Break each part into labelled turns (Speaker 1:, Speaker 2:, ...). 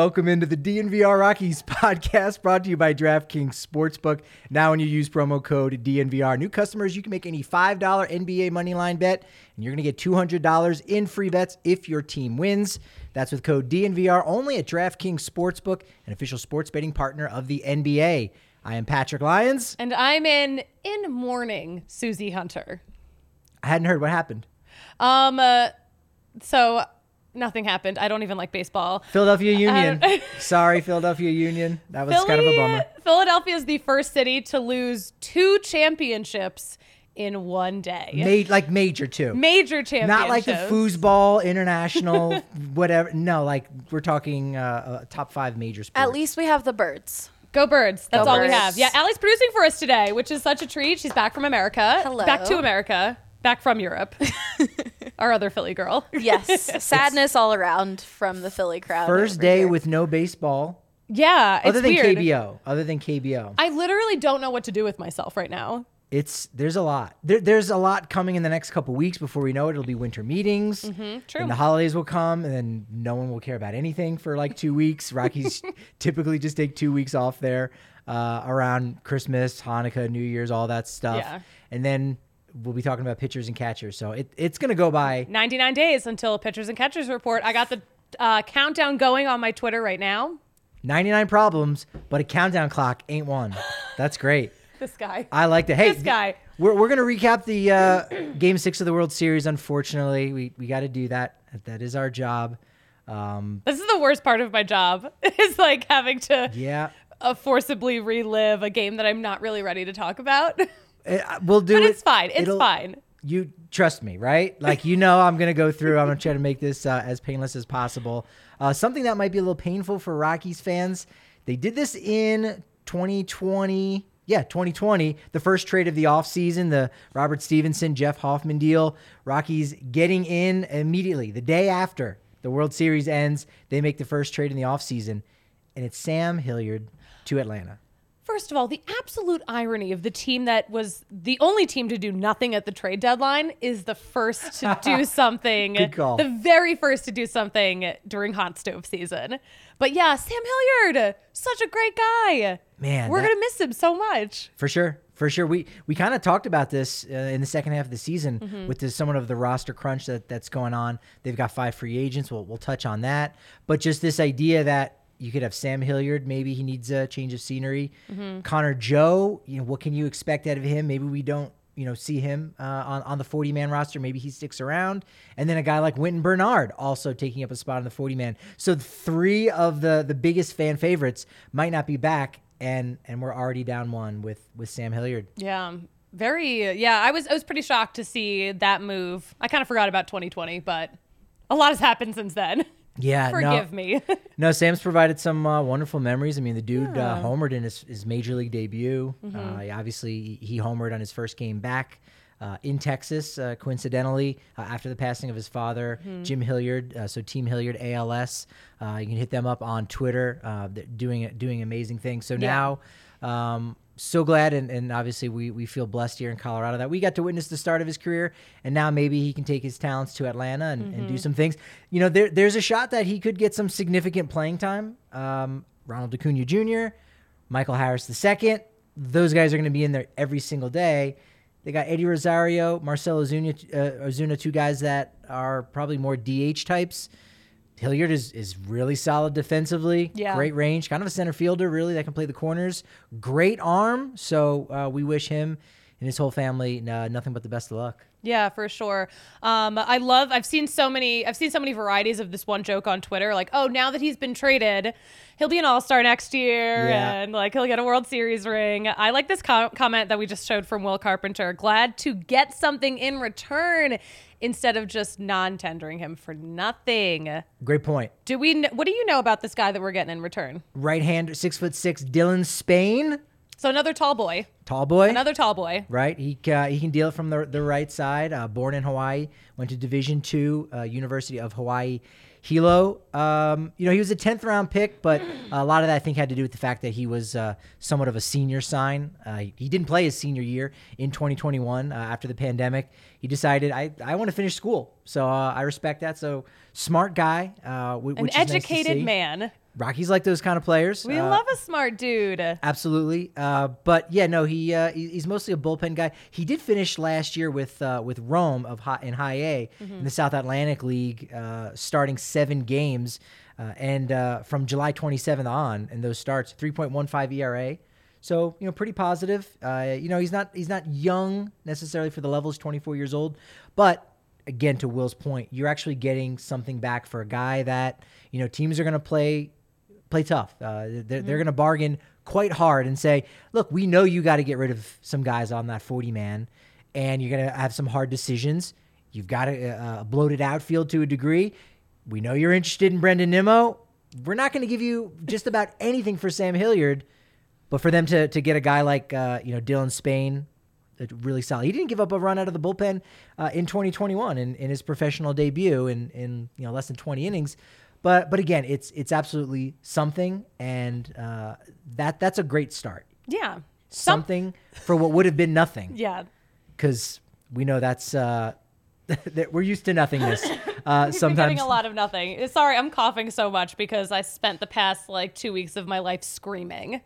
Speaker 1: Welcome into the DNVR Rockies podcast brought to you by DraftKings Sportsbook. Now, when you use promo code DNVR, new customers, you can make any $5 NBA moneyline bet, and you're going to get $200 in free bets if your team wins. That's with code DNVR only at DraftKings Sportsbook, an official sports betting partner of the NBA. I am Patrick Lyons.
Speaker 2: And I'm in in mourning Susie Hunter.
Speaker 1: I hadn't heard what happened.
Speaker 2: Um, uh, so nothing happened. I don't even like baseball.
Speaker 1: Philadelphia Union. Sorry, Philadelphia Union. That was kind of a bummer.
Speaker 2: Philadelphia is the first city to lose two championships in one day.
Speaker 1: Ma- like major two.
Speaker 2: Major championships.
Speaker 1: Not like the foosball international, whatever. No, like we're talking uh, uh, top five major sports.
Speaker 3: At least we have the birds.
Speaker 2: Go birds. That's
Speaker 3: Go
Speaker 2: all we have. Yeah, Allie's producing for us today, which is such a treat. She's back from America.
Speaker 3: Hello.
Speaker 2: Back to America. Back from Europe. Our other Philly girl.
Speaker 3: Yes, sadness all around from the Philly crowd.
Speaker 1: First day
Speaker 3: here.
Speaker 1: with no baseball,
Speaker 2: Yeah, it's
Speaker 1: other than
Speaker 2: weird.
Speaker 1: KBO. Other than KBO,
Speaker 2: I literally don't know what to do with myself right now.
Speaker 1: it's there's a lot. There, there's a lot coming in the next couple weeks. Before we know it, it'll be winter meetings.
Speaker 2: Mm-hmm, true.
Speaker 1: And the holidays will come, and then no one will care about anything for like two weeks. Rockies typically just take two weeks off there uh, around Christmas, Hanukkah, New Year's, all that stuff.
Speaker 2: Yeah.
Speaker 1: And then we'll be talking about pitchers and catchers. So it, it's gonna go by
Speaker 2: 99 days until pitchers and catchers report. I got the uh, countdown going on my Twitter right now.
Speaker 1: 99 problems, but a countdown clock ain't one. That's great.
Speaker 2: This guy.
Speaker 1: I like that. Hey,
Speaker 2: This guy.
Speaker 1: We're, we're gonna recap the uh, game six of the World Series. Unfortunately, we we got to do that. That is our job. Um,
Speaker 2: This is the worst part of my job. Is like having to
Speaker 1: yeah,
Speaker 2: uh, forcibly relive a game that I'm not really ready to talk about.
Speaker 1: Uh, we'll do
Speaker 2: but
Speaker 1: it.
Speaker 2: it's fine. It's
Speaker 1: It'll-
Speaker 2: fine.
Speaker 1: You trust me, right? Like you know, I'm gonna go through. I'm gonna try to make this uh, as painless as possible. Uh, something that might be a little painful for Rockies fans. They did this in 2020. Yeah, 2020, the first trade of the offseason, the Robert Stephenson, Jeff Hoffman deal. Rockies getting in immediately the day after the World Series ends. They make the first trade in the offseason, and it's Sam Hilliard to Atlanta.
Speaker 2: First of all, the absolute irony of the team that was the only team to do nothing at the trade deadline is the first to do something.
Speaker 1: Good call.
Speaker 2: The very first to do something during hot stove season. But yeah, Sam Hilliard, such a great guy.
Speaker 1: Man,
Speaker 2: we're
Speaker 1: that-
Speaker 2: gonna miss him so much.
Speaker 1: For sure. For sure. We we kind of talked about this uh, in the second half of the season with the, somewhat of the roster crunch that, that's going on. They've got five free agents. We'll, we'll touch on that. But just this idea that you could have Sam Hilliard. Maybe he needs a change of scenery. Connor Joe, you know, what can you expect out of him? Maybe we don't, you know, see him uh, on, on the 40 man roster. Maybe he sticks around. And then a guy like Wynton Bernard also taking up a spot on the 40 man. So three of the, the biggest fan favorites might not be back. And, and we're already down one with, with Sam Hilliard.
Speaker 2: Yeah. Very yeah, I was I was pretty shocked to see that move. I kind of forgot about 2020, but a lot has happened since then.
Speaker 1: Yeah,
Speaker 2: Forgive
Speaker 1: no,
Speaker 2: me.
Speaker 1: no. Sam's provided some uh, wonderful memories. I mean, the dude uh, homered in his, his major league debut.
Speaker 2: Mm-hmm.
Speaker 1: Uh, he obviously, he homered on his first game back uh, in Texas. Uh, coincidentally, uh, after the passing of his father,
Speaker 2: Mm-hmm.
Speaker 1: Jim Hilliard. Uh, so Team Hilliard ALS. Uh, you can hit them up on Twitter. Uh, they're doing doing amazing things. So now. Um, so glad and, and obviously we, we feel blessed here in Colorado that we got to witness the start of his career and now maybe he can take his talents to Atlanta and, and
Speaker 2: Mm-hmm.
Speaker 1: do some things. You know, there there's a shot that he could get some significant playing time. Um, Ronald Acuna Jr., Michael Harris II, those guys are going to be in there every single day. They got Eddie Rosario, Marcelo Ozuna, uh, Ozuna, two guys that are probably more DH types. Hilliard is, is really solid defensively.
Speaker 2: Yeah.
Speaker 1: Great range. Kind of a center fielder, really, that can play the corners. Great arm. So uh, we wish him and his whole family uh, nothing but the best of luck.
Speaker 2: Yeah, for sure. Um, I love. I've seen so many. I've seen so many varieties of this one joke on Twitter. Like, oh, now that he's been traded, he'll be an All Star next year,
Speaker 1: Yeah.
Speaker 2: and like he'll get a World Series ring. I like this com- comment that we just showed from Will Carpenter. Glad to get something in return instead of just non-tendering him for nothing.
Speaker 1: Great point.
Speaker 2: Do we? Kn- what do you know about this guy that we're getting in return?
Speaker 1: Right hander, six foot six, Dylan Spain,
Speaker 2: So another tall boy,
Speaker 1: tall boy.
Speaker 2: another tall boy.
Speaker 1: right? He uh, he can deal it from the the right side. Uh, born in Hawaii, went to Division two, uh, University of Hawaii, Hilo. Um, you know, he was a tenth round pick, but a lot of that I think had to do with the fact that he was uh, somewhat of a senior sign. Uh, he didn't play his senior year in 2021 uh, after the pandemic. He decided I I want to finish school, so uh, I respect that. So smart guy, uh, wh-
Speaker 2: An
Speaker 1: which is nice to
Speaker 2: educated
Speaker 1: see.
Speaker 2: man.
Speaker 1: Rockies like those kind of players.
Speaker 2: We
Speaker 1: Uh,
Speaker 2: love a smart dude.
Speaker 1: Absolutely, uh, but yeah, no, he uh, he's mostly a bullpen guy. He did finish last year with uh, with Rome of high, in High A in the South Atlantic League, uh, starting seven games, uh, and uh, from July 27th on, in those starts, 3.15 ERA. So you know, pretty positive. Uh, you know, he's not he's not young necessarily for the level. He's 24 years old, but again, to Will's point, you're actually getting something back for a guy that you know teams are going to play play tough. Uh, they're they're going to bargain quite hard and say, look, we know you got to get rid of some guys on that 40 man, and you're going to have some hard decisions. You've got a, a bloated outfield to a degree. We know you're interested in Brandon Nimmo. We're not going to give you just about anything for Sam Hilliard, but for them to to get a guy like uh, you know Dylan Spain, uh, really solid. He didn't give up a run out of the bullpen uh, in 2021 in, in his professional debut in in you know less than 20 innings. But but again, it's it's absolutely something, and uh, that that's a great start.
Speaker 2: Yeah. Some-
Speaker 1: Something for what would have been nothing,
Speaker 2: Yeah.
Speaker 1: because we know that's uh, that we're used to nothingness. Uh, sometimes
Speaker 2: getting a lot of nothing. Sorry, I'm coughing so much because I spent the past like two weeks of my life screaming.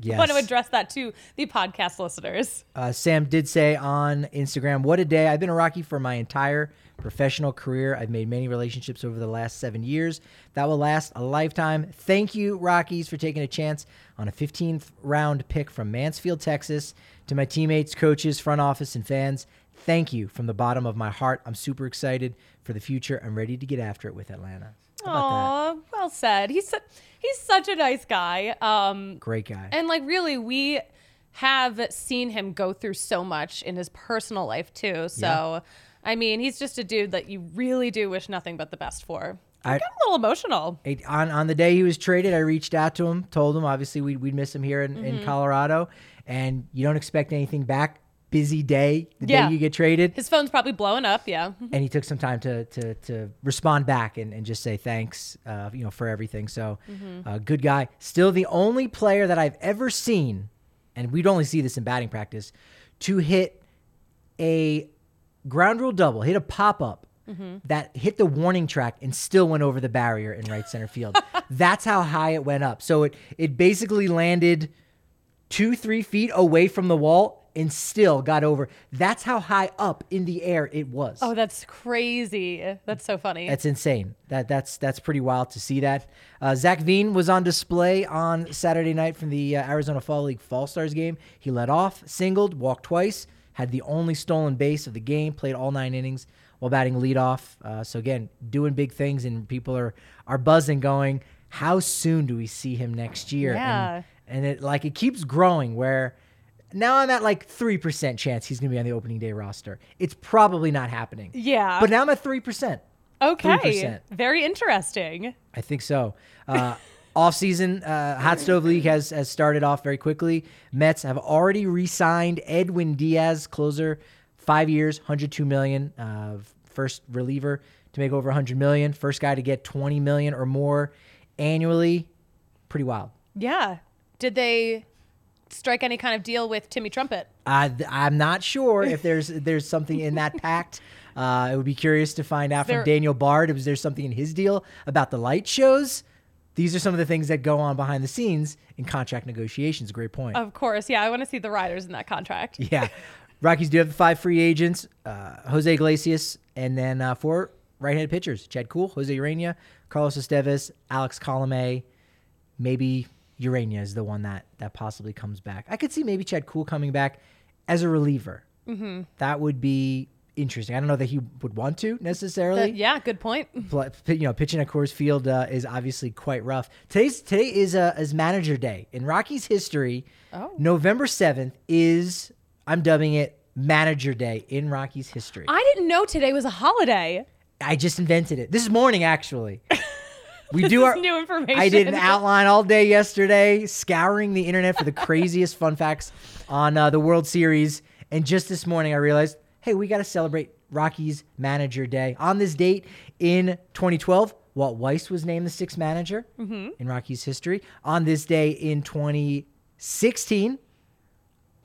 Speaker 1: Yes.
Speaker 2: I want to address that to the podcast listeners.
Speaker 1: Uh, Sam did say on Instagram, "What a day! I've been a Rocky for my entire professional career. I've made many relationships over the last seven years that will last a lifetime. Thank you, Rockies, for taking a chance on a 15th round pick from Mansfield, Texas. To my teammates, coaches, front office, and fans, thank you from the bottom of my heart. I'm super excited for the future. I'm ready to get after it with Atlanta. How about
Speaker 2: Aw, well said. He's su- he's such a nice guy. Um.
Speaker 1: Great guy.
Speaker 2: and like really, we have seen him go through so much in his personal life too. So,
Speaker 1: Yeah.
Speaker 2: I mean, he's just a dude that you really do wish nothing but the best for. I
Speaker 1: I-
Speaker 2: got a little emotional.
Speaker 1: It- on on the day he was traded, I reached out to him, told him obviously we'd, we'd miss him here in,
Speaker 2: Mm-hmm.
Speaker 1: in Colorado, and you don't expect anything back. Busy day, the
Speaker 2: Yeah.
Speaker 1: day you get traded,
Speaker 2: His phone's probably blowing up. Yeah.
Speaker 1: and he took some time to to, to respond back and, and just say thanks, uh, you know, for everything. So,
Speaker 2: Mm-hmm.
Speaker 1: uh, good guy. Still the only player that I've ever seen, and we'd only see this in batting practice, to hit a ground rule double, hit a pop up
Speaker 2: Mm-hmm.
Speaker 1: that hit the warning track and still went over the barrier in right center field. That's how high it went up. So it it basically landed two three feet away from the wall and still got over. That's how high up in the air it was.
Speaker 2: Oh, that's crazy. That's so funny.
Speaker 1: That's insane. That that's that's pretty wild to see that. Uh, Zac Veen was on display on Saturday night from the uh, Arizona Fall League Fall Stars game. He led off, singled, walked twice, had the only stolen base of the game, played all nine innings while batting leadoff. Uh, so again, doing big things, and people are are buzzing, going, "How soon do we see him next year?"
Speaker 2: Yeah.
Speaker 1: And, and it like it keeps growing where. Now I'm at like 3% chance he's going to be on the opening day roster. It's probably not happening.
Speaker 2: yeah.
Speaker 1: But now I'm at 3%.
Speaker 2: okay.
Speaker 1: 3%.
Speaker 2: Very interesting.
Speaker 1: I think so. Uh, off season, uh, Hot Stove League has, has started off very quickly. Mets have already re-signed Edwin Diaz, closer, five years, 102 million. Uh, first reliever to make over 100 million. First guy to get 20 million or more annually. Pretty wild.
Speaker 2: Yeah. Did they strike any kind of deal with Timmy Trumpet?
Speaker 1: Uh, I'm not sure if there's there's something in that pact. Uh, I would be curious to find out
Speaker 2: There-
Speaker 1: from Daniel Bard. Was there something in his deal about the light shows? These are some of the things that go on behind the scenes in contract negotiations. Great point.
Speaker 2: Of course. Yeah. I want to see the riders in that contract.
Speaker 1: yeah, Rockies do have the five free agents: uh, Jose Iglesias, and then uh, four right-handed pitchers: Chad Kuhl, Jose Urena, Carlos Estevez, Alex Colome. Maybe Urena is the one that that possibly comes back. I could see maybe Chad Kuhl coming back as a reliever. Mm-hmm. That would be interesting. I don't know that he would want to necessarily.
Speaker 2: Yeah. Good point.
Speaker 1: Pl- you know, pitching at Coors Field uh, is obviously quite rough. Today's today is uh, is manager day in Rockies history.
Speaker 2: Oh.
Speaker 1: November seventh is I'm dubbing it manager day in Rockies history.
Speaker 2: I didn't know today was a holiday.
Speaker 1: I just invented it this morning actually. We do our
Speaker 2: new information.
Speaker 1: I did an outline all day yesterday, scouring the internet for the craziest fun facts on uh, the World Series. And just this morning, I realized, hey, we got to celebrate Rockies Manager Day. On this date in 2012, Walt Weiss was named the sixth manager
Speaker 2: Mm-hmm.
Speaker 1: in Rockies history. On this day in 2016,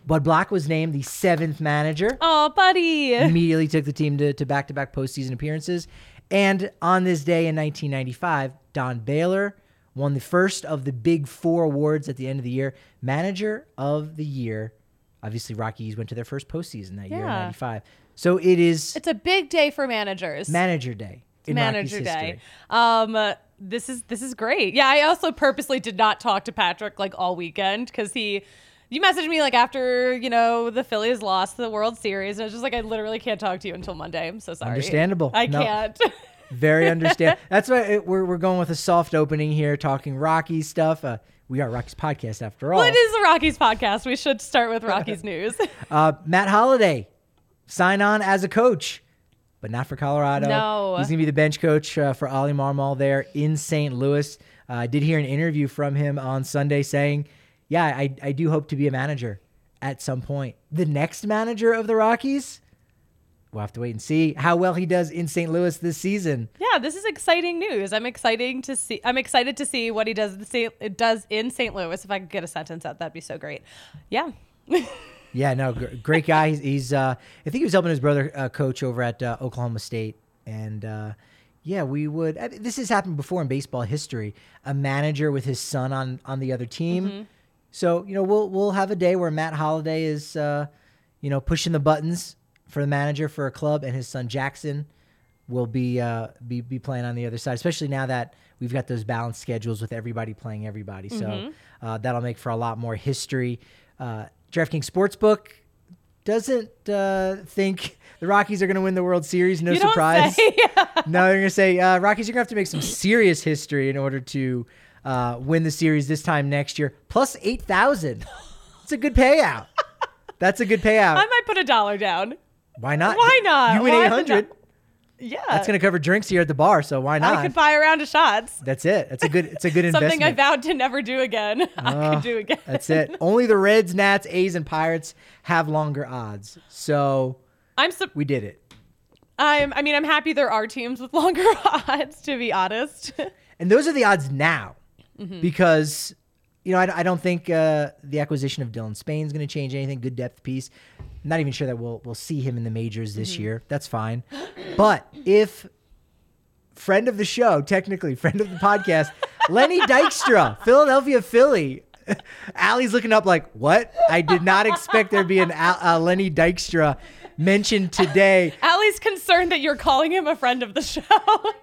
Speaker 1: Bud Black was named the seventh manager
Speaker 2: Oh, buddy.
Speaker 1: immediately took the team to, to back-to-back postseason appearances. And on this day in 1995, Don Baylor won the first of the big four awards at the end of the year. Manager of the year. Obviously, Rockies went to their first postseason that year in
Speaker 2: Yeah.
Speaker 1: '95. So it is
Speaker 2: It's a big day for managers.
Speaker 1: Manager Day. in Rockies
Speaker 2: manager day. Um, uh, this is this is great. Yeah, I also purposely did not talk to Patrick like all weekend because he. You messaged me like after you know the Phillies lost the World Series, and I was just like, I literally can't talk to you until Monday. I'm so sorry.
Speaker 1: Understandable.
Speaker 2: I
Speaker 1: No.
Speaker 2: can't.
Speaker 1: Very understand. That's why it, we're, we're going with a soft opening here, talking Rocky stuff. Uh, we are Rockies podcast after all.
Speaker 2: well, it is the Rockies podcast. We should start with Rockies news.
Speaker 1: Uh, Matt Holliday, sign on as a coach, but not for Colorado.
Speaker 2: No.
Speaker 1: He's going to be the bench coach uh, for Ollie Marmol there in St. Louis. Uh, I did hear an interview from him on Sunday saying, yeah, I, I do hope to be a manager at some point. The next manager of the Rockies, we'll have to wait and see how well he does in St. Louis this season.
Speaker 2: yeah, this is exciting news. I'm exciting to see. I'm excited to see what he does. The does in St. Louis. If I could get a sentence out, that'd be so great. Yeah.
Speaker 1: Yeah, no, great guy. He's, he's uh, I think he was helping his brother uh, coach over at uh, Oklahoma State, and uh, yeah, we would. I mean, this has happened before in baseball history. A manager with his son on on the other team. So you know, we'll we'll have a day where Matt Holliday is, uh, you know, pushing the buttons for the manager for a club, and his son Jackson will be uh, be be playing on the other side. Especially now that we've got those balanced schedules with everybody playing everybody. So uh, that'll make for a lot more history. Uh, DraftKings Sportsbook doesn't uh, think the Rockies are going to win the World Series. No surprise. no, they're going to say uh, Rockies are going to have to make some serious history in order to uh, win the series this time next year. Plus eight thousand. It's a good payout. That's a good payout.
Speaker 2: I might put a dollar down.
Speaker 1: why not?
Speaker 2: Why not?
Speaker 1: You win
Speaker 2: Why
Speaker 1: eight hundred.
Speaker 2: not? Yeah.
Speaker 1: That's going to cover drinks here at the bar. So why not?
Speaker 2: I could buy a round of shots.
Speaker 1: That's it. That's a good. It's a good
Speaker 2: Something I vowed to never do again. I
Speaker 1: Oh,
Speaker 2: could do again.
Speaker 1: That's it. Only the Reds, Nats, A's, and Pirates have longer odds. So
Speaker 2: I'm su-
Speaker 1: we did it.
Speaker 2: I'm I mean I'm happy there are teams with longer odds to be honest.
Speaker 1: And those are the odds now
Speaker 2: Mm-hmm.
Speaker 1: because, you know, I, I don't think uh, the acquisition of Dylan Spain is going to change anything. Good depth piece. not even sure that we'll, we'll see him in the majors this
Speaker 2: Mm-hmm.
Speaker 1: year. That's fine. But if friend of the show, technically friend of the podcast, Lenny Dykstra, Philadelphia Philly. Allie's looking up like, what? I did not expect there to be an Al- uh, Lenny Dykstra mentioned today.
Speaker 2: Allie's concerned that you're calling him a friend of the show.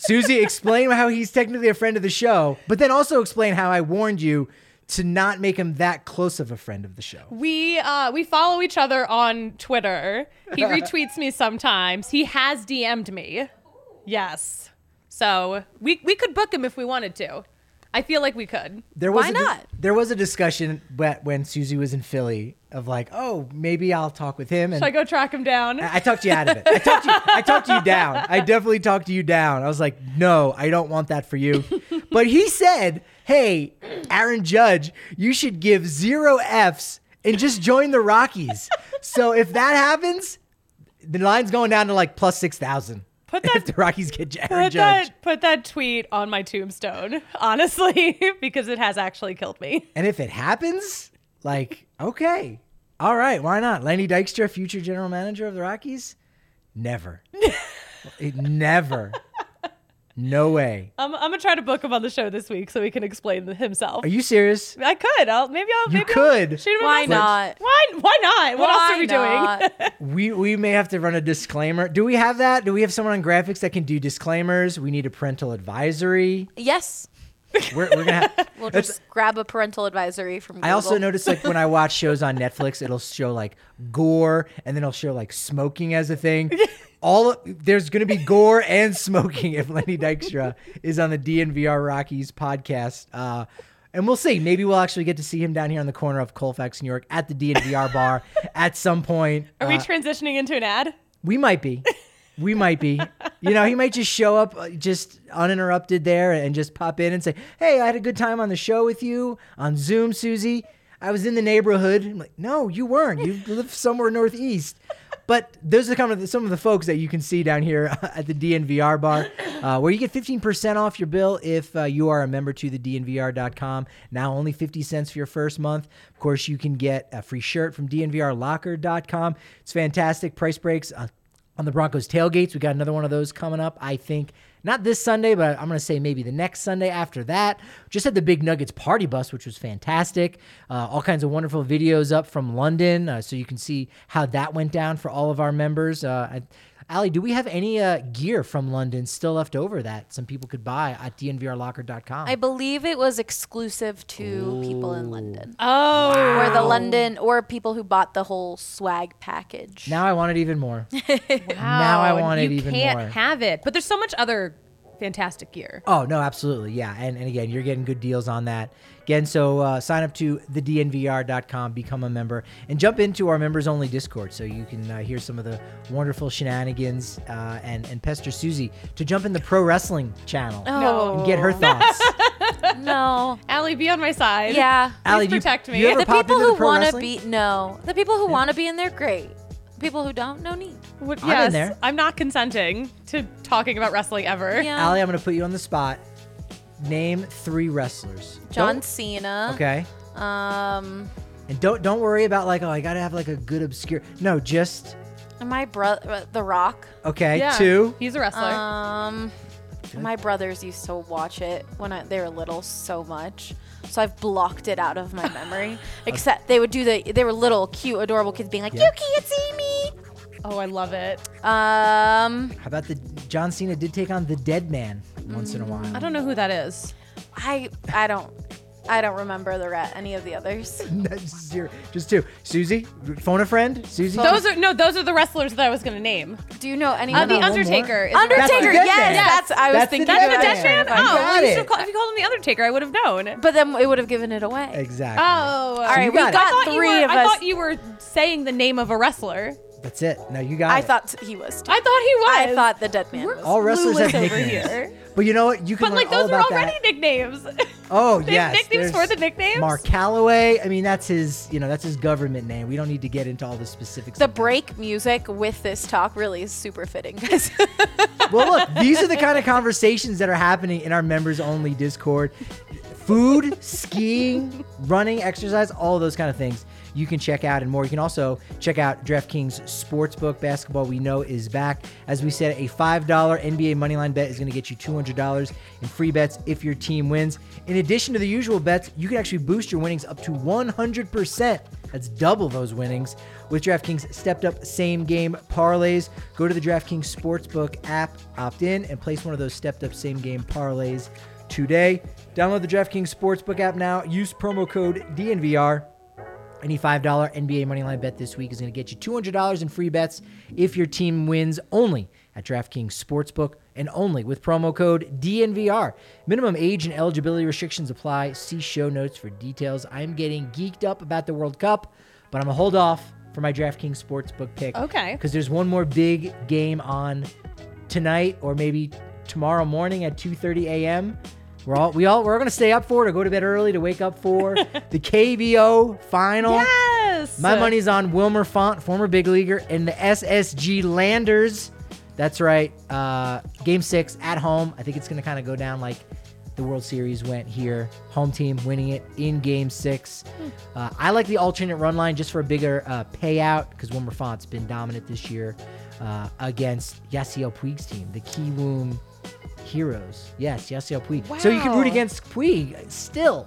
Speaker 1: Susie, explain how he's technically a friend of the show, but then also explain how I warned you to not make him that close of a friend of the show.
Speaker 2: we uh we follow each other on Twitter. He retweets me sometimes. He has DM'd me. Yes. So we we could book him if we wanted to. I feel like we could.
Speaker 1: There was
Speaker 3: Why
Speaker 1: a
Speaker 3: not?
Speaker 1: there was a discussion when Susie was in Philly of like, oh, maybe I'll talk with him. And
Speaker 2: Should I go track him down?
Speaker 1: I I talked you out of it. I talked you. I talked you down. I definitely talked you down. I was like, no, I don't want that for you. But he said, hey, Aaron Judge, you should give zero Fs and just join the Rockies. So if that happens, the line's going down to like plus six thousand.
Speaker 2: Put
Speaker 1: if
Speaker 2: that-
Speaker 1: the Rockies get Aaron
Speaker 2: Put
Speaker 1: Judge.
Speaker 2: that put that tweet on my tombstone, honestly, because it has actually killed me.
Speaker 1: And if it happens, like, okay, all right, why not? Lenny Dykstra, future general manager of the Rockies? Never. It- never. No way.
Speaker 2: I'm, I'm gonna try to book him on the show this week so he can explain himself.
Speaker 1: Are you serious?
Speaker 2: I could. I'll maybe I'll
Speaker 1: You
Speaker 2: maybe
Speaker 1: could.
Speaker 2: I'll shoot him
Speaker 3: Why not?
Speaker 2: Why why not? What else are we
Speaker 3: Why
Speaker 2: doing?
Speaker 1: We we may have to run a disclaimer. Do we have that? Do we have someone on graphics that can do disclaimers? We need a parental advisory.
Speaker 3: yes.
Speaker 1: We're, we're gonna have.
Speaker 3: We'll just grab a parental advisory from Google.
Speaker 1: I also noticed like when I watch shows on Netflix, it'll show like gore, and then it'll show like smoking as a thing. All there's gonna be gore and smoking if Lenny Dykstra is on the DNVR Rockies podcast. Uh, and we'll see. Maybe we'll actually get to see him down here on the corner of Colfax, New York, at the DNVR bar at some point.
Speaker 2: Are we
Speaker 1: Uh,
Speaker 2: transitioning into an ad?
Speaker 1: we might be. We might be. You know, he might just show up uh, just uninterrupted there and just pop in and say, Hey, I had a good time on the show with you on Zoom, Susie. I was in the neighborhood. I'm like, No, you weren't. You live somewhere northeast. But those are kind of the, some of the folks that you can see down here at the DNVR bar, uh, where you get 15% off your bill if uh, you are a member to the DNVR.com. Now only 50 cents for your first month. Of course, you can get a free shirt from DNVRLocker.com. It's fantastic. Price breaks. Uh, on the Broncos tailgates. We got another one of those coming up. I think not this Sunday, but I'm going to say maybe the next Sunday after that. Just had the Big Nuggets party bus, which was fantastic. Uh, all kinds of wonderful videos up from London, uh, so you can see how that went down for all of our members. Uh, I, Ali, do we have any uh, gear from London still left over that some people could buy at dnvrlocker.com?
Speaker 3: I believe it was exclusive to people in London.
Speaker 2: Oh,
Speaker 3: Or the London, or people who bought the whole swag package.
Speaker 1: now I want it even more.
Speaker 2: wow.
Speaker 1: Now I want it
Speaker 2: you
Speaker 1: even
Speaker 2: can't have it, but there's so much other fantastic gear.
Speaker 1: Oh no, absolutely, yeah. And and again, you're getting good deals on that. Again, so uh, sign up to thednvr.com, become a member, and jump into our members only Discord, so you can uh, hear some of the wonderful shenanigans uh, and and pester Susie to jump in the pro wrestling channel
Speaker 3: Oh
Speaker 1: and get her thoughts.
Speaker 3: no.
Speaker 2: Allie, be on my side.
Speaker 3: Yeah.
Speaker 1: Allie,
Speaker 2: Please
Speaker 1: do you-
Speaker 2: protect me.
Speaker 1: you ever
Speaker 3: The
Speaker 1: pop
Speaker 3: people
Speaker 1: into the
Speaker 3: who
Speaker 1: pro
Speaker 3: want to
Speaker 1: wrestling?
Speaker 3: be no. The people who want to be in there, great. People who don't, no need.
Speaker 2: What-
Speaker 1: I'm in
Speaker 2: yes,
Speaker 1: there.
Speaker 2: I'm not consenting to talking about wrestling ever.
Speaker 3: Yeah.
Speaker 1: Ali, I'm going to put you on the spot. Name three wrestlers.
Speaker 3: John
Speaker 1: Don't-
Speaker 3: Cena.
Speaker 1: Okay.
Speaker 3: Um,
Speaker 1: And don't don't worry about like oh I gotta have like a good obscure. No, just
Speaker 3: my brother, The Rock.
Speaker 1: okay.
Speaker 2: Yeah,
Speaker 1: Two.
Speaker 2: He's a wrestler.
Speaker 3: Um, my brothers used to watch it when I, they were little so much. So I've blocked it out of my memory. Except they would do the, they were little, cute, adorable kids being like,
Speaker 1: Yeah.
Speaker 3: you can't see me.
Speaker 2: oh, I love it.
Speaker 3: Um,
Speaker 1: How about the John Cena did take on the Dead Man once in a while.
Speaker 2: I don't know who that is.
Speaker 3: I, I don't, I don't remember the re- any of the others.
Speaker 1: That's zero. Just two. Susie, phone a friend. Susie.
Speaker 2: Those are no, those are the wrestlers that I was gonna name.
Speaker 3: Do you know any
Speaker 2: Uh,
Speaker 3: of
Speaker 2: the
Speaker 1: no, one
Speaker 2: Undertaker. Is
Speaker 3: Undertaker,
Speaker 1: That's the
Speaker 2: wrestler.
Speaker 1: Dead
Speaker 3: yes,
Speaker 1: Man.
Speaker 3: that's I was
Speaker 1: That's the
Speaker 3: thinking.
Speaker 2: That's the
Speaker 3: of
Speaker 2: Death. Man.
Speaker 1: Man.
Speaker 2: Oh,
Speaker 1: got
Speaker 2: well, you
Speaker 1: it.
Speaker 2: should call, if you called him the Undertaker, I would have known.
Speaker 3: But then it would have given it away.
Speaker 1: Exactly.
Speaker 2: Oh,
Speaker 3: All
Speaker 1: you
Speaker 3: right, we
Speaker 1: got
Speaker 3: got,
Speaker 2: I thought you
Speaker 3: three
Speaker 2: were,
Speaker 3: of
Speaker 2: I thought you were saying the name of a wrestler.
Speaker 1: That's it. Now you got
Speaker 3: I
Speaker 1: it.
Speaker 3: thought he was. Too.
Speaker 2: I thought he was.
Speaker 3: I thought the dead man
Speaker 2: We're
Speaker 3: was.
Speaker 1: all wrestlers have
Speaker 2: clueless over
Speaker 1: nicknames.
Speaker 2: here.
Speaker 1: But you know what? You can
Speaker 2: But
Speaker 1: learn
Speaker 2: like
Speaker 1: all
Speaker 2: those are already
Speaker 1: that.
Speaker 2: nicknames.
Speaker 1: Oh
Speaker 2: They
Speaker 1: yes.
Speaker 2: have nicknames for the nicknames.
Speaker 1: Mark Calaway. I mean, that's his. You know, that's his government name. We don't need to get into all the specifics.
Speaker 3: The
Speaker 1: of that.
Speaker 3: break music with this talk really is super fitting, guys.
Speaker 1: well, look, these are the kind of conversations that are happening in our members only Discord. Food, skiing, running, exercise, all those kind of things you can check out and more. You can also check out DraftKings Sportsbook. Basketball, we know, is back. As we said, a $5 NBA moneyline bet is going to get you $200 in free bets if your team wins. In addition to the usual bets, you can actually boost your winnings up to 100%. That's double those winnings with DraftKings stepped up same game parlays. Go to the DraftKings Sportsbook app, opt in, and place one of those stepped up same game parlays today. Download the DraftKings Sportsbook app now. Use promo code DNVR. Any $5 NBA moneyline bet this week is going to get you $200 in free bets if your team wins only at DraftKings Sportsbook and only with promo code DNVR. Minimum age and eligibility restrictions apply. See show notes for details. I'm getting geeked up about the World Cup, but I'm going to hold off for my DraftKings Sportsbook pick.
Speaker 2: Okay.
Speaker 1: Because there's one more big game on tonight or maybe tomorrow morning at 2:30 a.m. We're all we all we're gonna stay up for it or go to bed early to wake up for the KBO final.
Speaker 2: Yes.
Speaker 1: My money's on Wilmer Font, former big leaguer, and the SSG Landers. That's right. Uh, game six at home. I think it's gonna kind of go down like the World Series went here. Home team winning it in game six. Uh, I like the alternate run line just for a bigger uh, payout because Wilmer Font's been dominant this year uh, against Yasiel Puig's team, the Kiwoom Heroes. Yes, Yasiel Puig. So you can root against Puig still.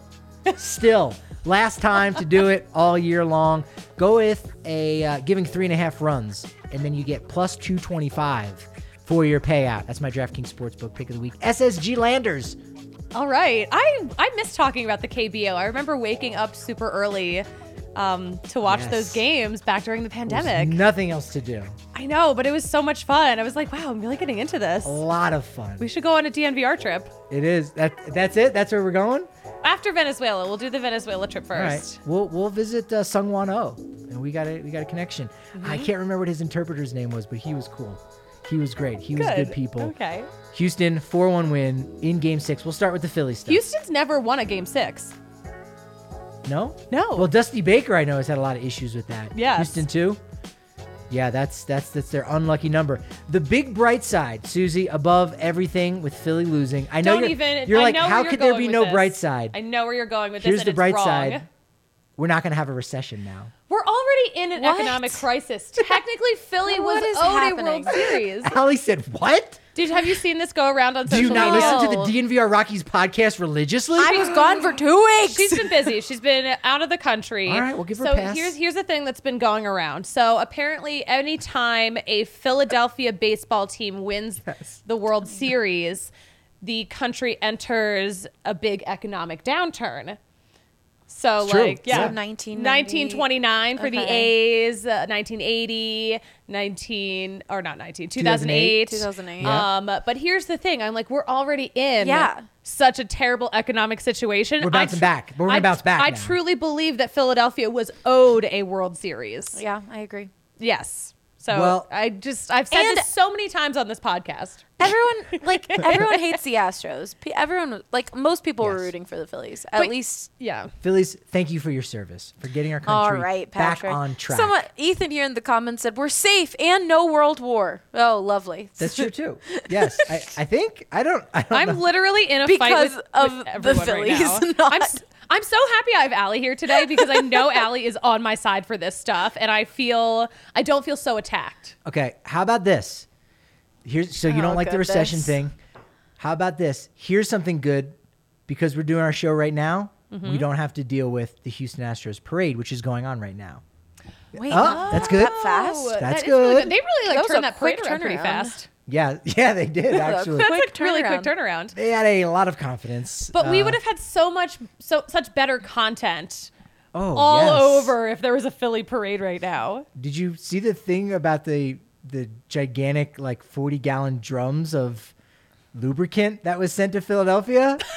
Speaker 1: Still, last time to do it all year long. Go with a uh, giving three and a half runs, and then you get plus 225 for your payout. That's my DraftKings Sportsbook pick of the week. SSG Landers.
Speaker 2: All right. I I miss talking about the KBO. I remember waking up super early um, to watch
Speaker 1: Yes.
Speaker 2: those games back during the pandemic.
Speaker 1: nothing else to do.
Speaker 2: I know, but it was so much fun. I was like, wow, I'm really getting into this.
Speaker 1: A lot of fun.
Speaker 2: We should go on a DNVR trip.
Speaker 1: It is. That that's it. That's where we're going.
Speaker 2: After Venezuela, we'll do the Venezuela trip
Speaker 1: All right.
Speaker 2: first.
Speaker 1: We'll we'll visit uh, Sungwon Oh, and we got a we got a connection.
Speaker 2: Mm-hmm.
Speaker 1: I can't remember what his interpreter's name was, but he was cool. He was great. He was good people.
Speaker 2: Okay.
Speaker 1: Houston 4-1 win in Game Six. We'll start with the Phillies.
Speaker 2: Houston's never won a game six.
Speaker 1: No.
Speaker 2: No.
Speaker 1: Well, Dusty Baker, I know, has had a lot of issues with that.
Speaker 2: Yeah.
Speaker 1: Houston too. Yeah, that's that's that's their unlucky number. The big bright side, Susie, above everything with Philly losing. I know
Speaker 2: Don't
Speaker 1: you're,
Speaker 2: even.
Speaker 1: you're
Speaker 2: I
Speaker 1: like,
Speaker 2: know
Speaker 1: how could there be no
Speaker 2: this.
Speaker 1: bright side?
Speaker 2: I know where you're going with
Speaker 1: Here's
Speaker 2: this. Here's
Speaker 1: the
Speaker 2: it's
Speaker 1: bright
Speaker 2: wrong.
Speaker 1: side. We're not going to have a recession now.
Speaker 2: We're already in an
Speaker 3: What?
Speaker 2: economic crisis. Technically, Philly was
Speaker 3: is
Speaker 2: owed
Speaker 3: happening?
Speaker 2: a World Series.
Speaker 1: Allie said, "What?
Speaker 2: Did have you seen this go around on social media?
Speaker 1: Do
Speaker 2: social
Speaker 1: you not
Speaker 2: media?
Speaker 1: listen to the DNVR Rockies podcast religiously?"
Speaker 3: I was gone for two weeks.
Speaker 2: She's been busy. She's been out of the country.
Speaker 1: All right, we'll give her
Speaker 2: so
Speaker 1: a pass.
Speaker 2: here's here's the thing that's been going around. So apparently, anytime a Philadelphia baseball team wins
Speaker 1: Yes.
Speaker 2: the World Series, the country enters a big economic downturn. So
Speaker 1: It's true.
Speaker 2: like yeah,
Speaker 1: So
Speaker 2: 1929 for the A's, uh, 1980, 19 or not 19, 2008.
Speaker 3: 2008.
Speaker 1: Yeah.
Speaker 2: Um, but here's the thing: I'm like, we're already in
Speaker 3: Yeah.
Speaker 2: such a terrible economic situation.
Speaker 1: We're
Speaker 2: I
Speaker 1: bouncing back, we're gonna
Speaker 2: I-
Speaker 1: bounce back
Speaker 2: I
Speaker 1: now.
Speaker 2: truly believe that Philadelphia was owed a World Series.
Speaker 3: yeah, I agree.
Speaker 2: Yes. So
Speaker 1: Well-
Speaker 2: I just I've said
Speaker 3: And-
Speaker 2: this so many times on this podcast.
Speaker 3: Everyone like everyone hates the Astros. Everyone like most people were rooting for the Phillies. At
Speaker 2: But-
Speaker 3: least
Speaker 2: Yeah.
Speaker 1: Phillies, thank you for your service for getting our
Speaker 3: all
Speaker 1: country
Speaker 3: right,
Speaker 1: back
Speaker 3: Patrick.
Speaker 1: on track.
Speaker 3: Someone Ethan here in the comments said we're safe and no world war. Oh, lovely.
Speaker 1: That's true too. Yes, I, I think I don't. I don't
Speaker 2: I'm
Speaker 1: know.
Speaker 2: literally in a fight with,
Speaker 3: of
Speaker 2: with
Speaker 3: the
Speaker 2: everyone
Speaker 3: Phillies,
Speaker 2: right now.
Speaker 3: not-
Speaker 2: I'm s- I'm so happy I have Allie here today because I know Allie is on my side for this stuff, and I feel I don't feel so attacked.
Speaker 1: Okay, how about this? Here's so you
Speaker 3: Oh,
Speaker 1: don't like the recession
Speaker 3: goodness.
Speaker 1: thing. How about this? Here's something good because we're doing our show right now.
Speaker 3: Mm-hmm.
Speaker 1: We don't have to deal with the Houston Astros parade, which is going on right now.
Speaker 3: Wait,
Speaker 1: Oh, that's good.
Speaker 3: That fast?
Speaker 2: Oh,
Speaker 1: That's
Speaker 2: that is really
Speaker 1: good.
Speaker 2: They really like
Speaker 3: That was
Speaker 2: turned that parade
Speaker 3: quick
Speaker 2: around pretty
Speaker 3: turnaround.
Speaker 2: fast.
Speaker 1: Yeah, yeah, they did actually.
Speaker 2: That's
Speaker 3: Quick
Speaker 2: a really quick
Speaker 3: turnaround.
Speaker 2: turnaround.
Speaker 1: they had a lot of confidence.
Speaker 2: But we
Speaker 1: Uh,
Speaker 2: would have had so much, so such better content
Speaker 1: oh,
Speaker 2: all
Speaker 1: yes.
Speaker 2: over if there was a Philly parade right now.
Speaker 1: Did you see the thing about the the gigantic like forty gallon drums of lubricant that was sent to Philadelphia?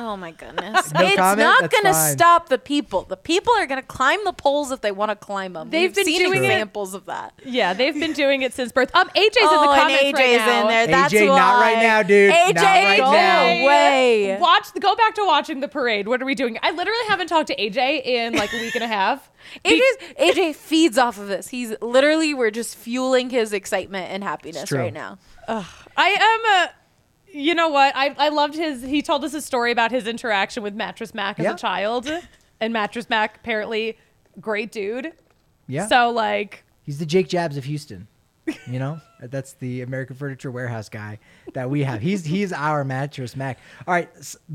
Speaker 3: Oh my goodness.
Speaker 1: No
Speaker 3: it's
Speaker 1: comment?
Speaker 3: not
Speaker 1: That's
Speaker 3: going to
Speaker 1: fine.
Speaker 3: stop the people. The people are going to climb the poles if they want to climb them.
Speaker 2: They've
Speaker 3: We've
Speaker 2: been
Speaker 3: seen
Speaker 2: doing it-
Speaker 3: examples of that.
Speaker 2: Yeah, they've been doing it since birth. Um, AJ's
Speaker 3: oh,
Speaker 2: in the
Speaker 3: and
Speaker 2: comments
Speaker 3: AJ's
Speaker 2: right now.
Speaker 3: in there. That's
Speaker 1: AJ,
Speaker 3: why.
Speaker 1: not right now, dude.
Speaker 3: AJ,
Speaker 1: Not right
Speaker 3: go
Speaker 1: now.
Speaker 3: away.
Speaker 2: Watch, go back to watching the parade. What are we doing? I literally haven't talked to AJ in like a week and a half. Be-
Speaker 3: AJ's, AJ feeds off of this. He's literally we're just fueling his excitement and happiness
Speaker 1: true.
Speaker 3: right now.
Speaker 2: I am a. You know what? I I loved his. He told us a story about his interaction with Mattress Mac as
Speaker 1: Yeah.
Speaker 2: a child, and Mattress Mac apparently great dude.
Speaker 1: Yeah.
Speaker 2: So like,
Speaker 1: He's the Jake Jabs of Houston. You know, That's the American Furniture Warehouse guy that we have. He's he's our mattress Mac. All right,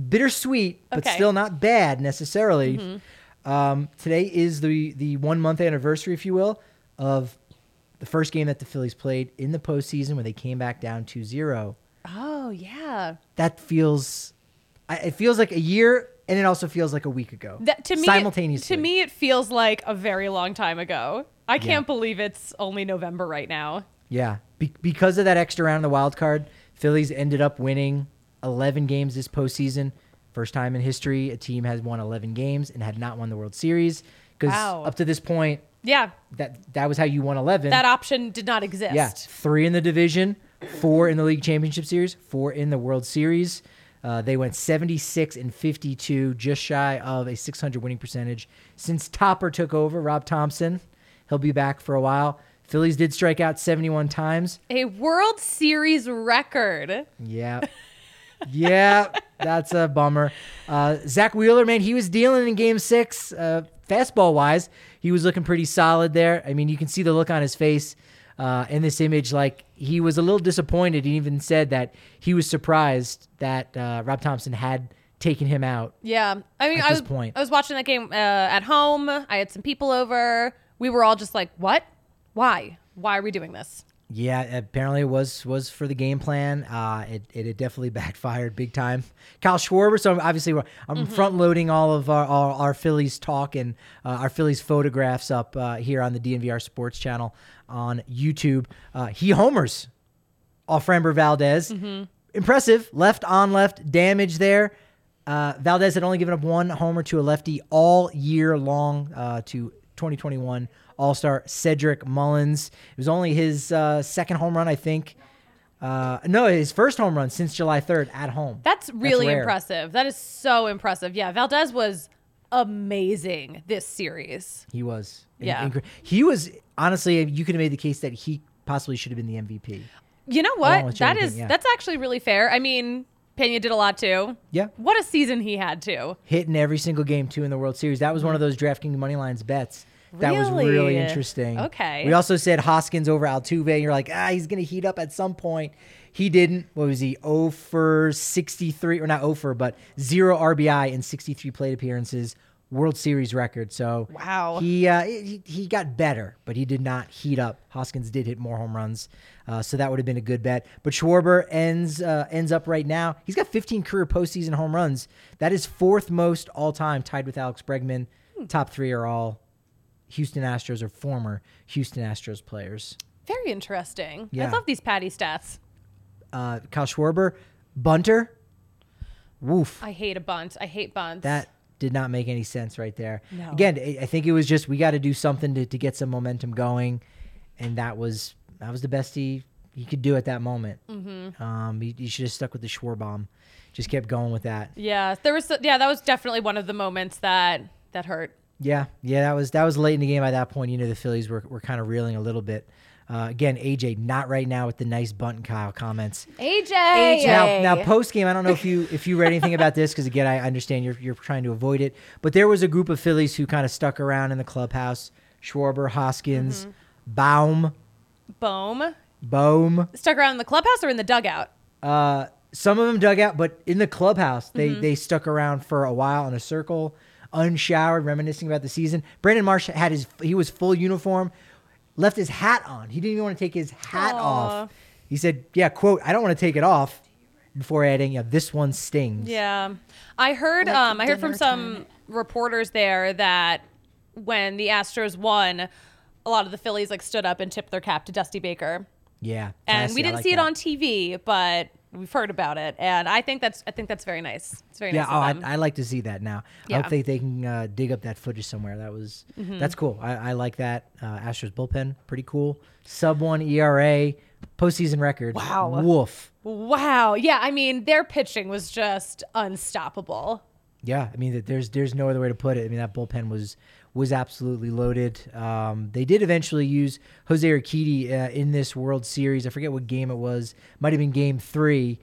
Speaker 1: bittersweet, but
Speaker 2: Okay. Mm-hmm.
Speaker 1: still not bad necessarily. Um, today is the the one month anniversary, if you will, of the first game that the Phillies played in the postseason when they came back down 2-0.
Speaker 2: Oh yeah.
Speaker 1: That feels, it feels like a year, and it also feels like a week ago.
Speaker 2: That to me
Speaker 1: simultaneously.
Speaker 2: To me, it feels like a very long time ago. I can't believe it's only November right now.
Speaker 1: Yeah, Be- because of that extra round in the wild card, Phillies ended up winning 11 games this postseason. First time in history a team has won 11 games and had not won the World Series. Because
Speaker 2: Wow.
Speaker 1: up to this point,
Speaker 2: Yeah,
Speaker 1: that that was how you won 11.
Speaker 2: that option did not exist.
Speaker 1: yeah, three in the division, four in the league championship series, four in the World Series. Uh, they went 76 and 52, just shy of a 600 winning percentage. Since Topper took over, Rob Thomson, he'll be back for a while. Phillies did strike out 71 times.
Speaker 2: A World Series record.
Speaker 1: Yeah. yeah, that's a bummer. Uh, Zack Wheeler, man, he was dealing in game six, uh, fastball wise. He was looking pretty solid there. I mean, you can see the look on his face uh, in this image. Like, he was a little disappointed. He even said that he was surprised that uh, Rob Thomson had taken him out.
Speaker 2: Yeah, I mean,
Speaker 1: At
Speaker 2: I
Speaker 1: this
Speaker 2: was
Speaker 1: point.
Speaker 2: I was watching that game uh, at home. I had some people over. We were all just like, "What? Why? Why are we doing this?"
Speaker 1: Yeah, apparently it was was for the game plan. Uh, it it had definitely backfired big time. Kyle Schwarber. So obviously we're, I'm front loading all of our, our our Phillies talk and uh, our Phillies photographs up uh, here on the DNVR Sports channel on YouTube. Uh, he homers off Framber Valdez. Impressive. Left on left damage there. Uh, Valdez had only given up one homer to a lefty all year long uh, to 2021 All Star Cedric Mullins. It was only his uh, second home run, I think. Uh, no, his first home run since July 3rd at home.
Speaker 2: That's really
Speaker 1: rare.
Speaker 2: impressive. That is so impressive. Yeah, Valdez was amazing this series.
Speaker 1: He was.
Speaker 2: Yeah.
Speaker 1: He was, honestly, you could have made the case that he possibly should have been the MVP.
Speaker 2: You know what? That is
Speaker 1: yeah.
Speaker 2: that's actually really fair. I mean, Pena did a lot too.
Speaker 1: Yeah.
Speaker 2: What a season he had too.
Speaker 1: Hitting every single game, too, in the World Series. That was one of those DraftKings money lines bets That was really
Speaker 2: Really?
Speaker 1: interesting.
Speaker 2: Okay.
Speaker 1: We also said Hoskins over Altuve, and you're like, ah, he's going to heat up at some point. He didn't. What was he? 0 for 63, or not 0 for, but zero RBI in 63 plate appearances. World Series record. So
Speaker 2: Wow.
Speaker 1: he, uh, he he got better, but he did not heat up. Hoskins did hit more home runs, uh, so that would have been a good bet. But Schwarber ends uh, ends up right now. He's got 15 career postseason home runs. That is fourth most all time, tied with Alex Bregman. Top three are all Houston Astros or former Houston Astros players.
Speaker 2: Very interesting.
Speaker 1: Yeah.
Speaker 2: I love these Patty stats.
Speaker 1: Uh, Kyle Schwarber, bunter, woof.
Speaker 2: I hate a bunt. I hate bunts.
Speaker 1: That did not make any sense right there.
Speaker 2: No.
Speaker 1: Again, I think it was just we got to do something to, to get some momentum going, and that was that was the best he he could do at that moment. Mm-hmm. Um, he, he should have stuck with the Schwarbomb, just kept going with that.
Speaker 2: yeah, there was. Yeah, that was definitely one of the moments that that hurt.
Speaker 1: Yeah, yeah, that was that was late in the game. By that point, you know the Phillies were were kind of reeling a little bit. Uh, again, AJ not right now with the nice bunt and Kyle comments.
Speaker 2: AJ.
Speaker 3: AJ.
Speaker 1: Now,
Speaker 3: Yay.
Speaker 1: now post game, I don't know if you if you read anything about this because again, I understand you're you're trying to avoid it, but there was a group of Phillies who kind of stuck around in the clubhouse: Schwarber, Hoskins,
Speaker 2: Mm-hmm.
Speaker 1: Baum,
Speaker 2: Boom.
Speaker 1: Bohm.
Speaker 2: Stuck around in the clubhouse or in the dugout?
Speaker 1: Uh, some of them dug out, but in the clubhouse, they
Speaker 2: Mm-hmm.
Speaker 1: they stuck around for a while in a circle, unshowered, reminiscing about the season. Brandon Marsh had his he was full uniform, left his hat on. He didn't even want to take his hat
Speaker 2: Aw.
Speaker 1: off. He said, "Yeah, quote, I don't want to take it off." Before adding, "Yeah, this one stings."
Speaker 2: Yeah, I heard.
Speaker 3: Like
Speaker 2: um, I heard from some
Speaker 3: time.
Speaker 2: reporters there that when the Astros won, a lot of the Phillies like stood up and tipped their cap to Dusty Baker,
Speaker 1: Yeah,
Speaker 2: and
Speaker 1: classy.
Speaker 2: we didn't
Speaker 1: like
Speaker 2: see it on TV, but we've heard about it, and I think that's I think that's very nice. It's very
Speaker 1: Yeah,
Speaker 2: nice.
Speaker 1: oh, I. I like to see that now. I
Speaker 2: Yeah. Mm-hmm.
Speaker 1: hope they, they can uh, dig up that footage somewhere. That was that's cool. I, I like that. Uh, Astros bullpen, pretty cool. Sub one ERA, postseason record.
Speaker 2: Wow.
Speaker 1: Woof.
Speaker 2: wow. Yeah, I mean their pitching was just unstoppable.
Speaker 1: Yeah, I mean, th- there's there's no other way to put it. I mean, that bullpen was was absolutely loaded. Um, they did eventually use Jose Urquidy uh, in this World Series. I forget what game it was. Might have been Game Three,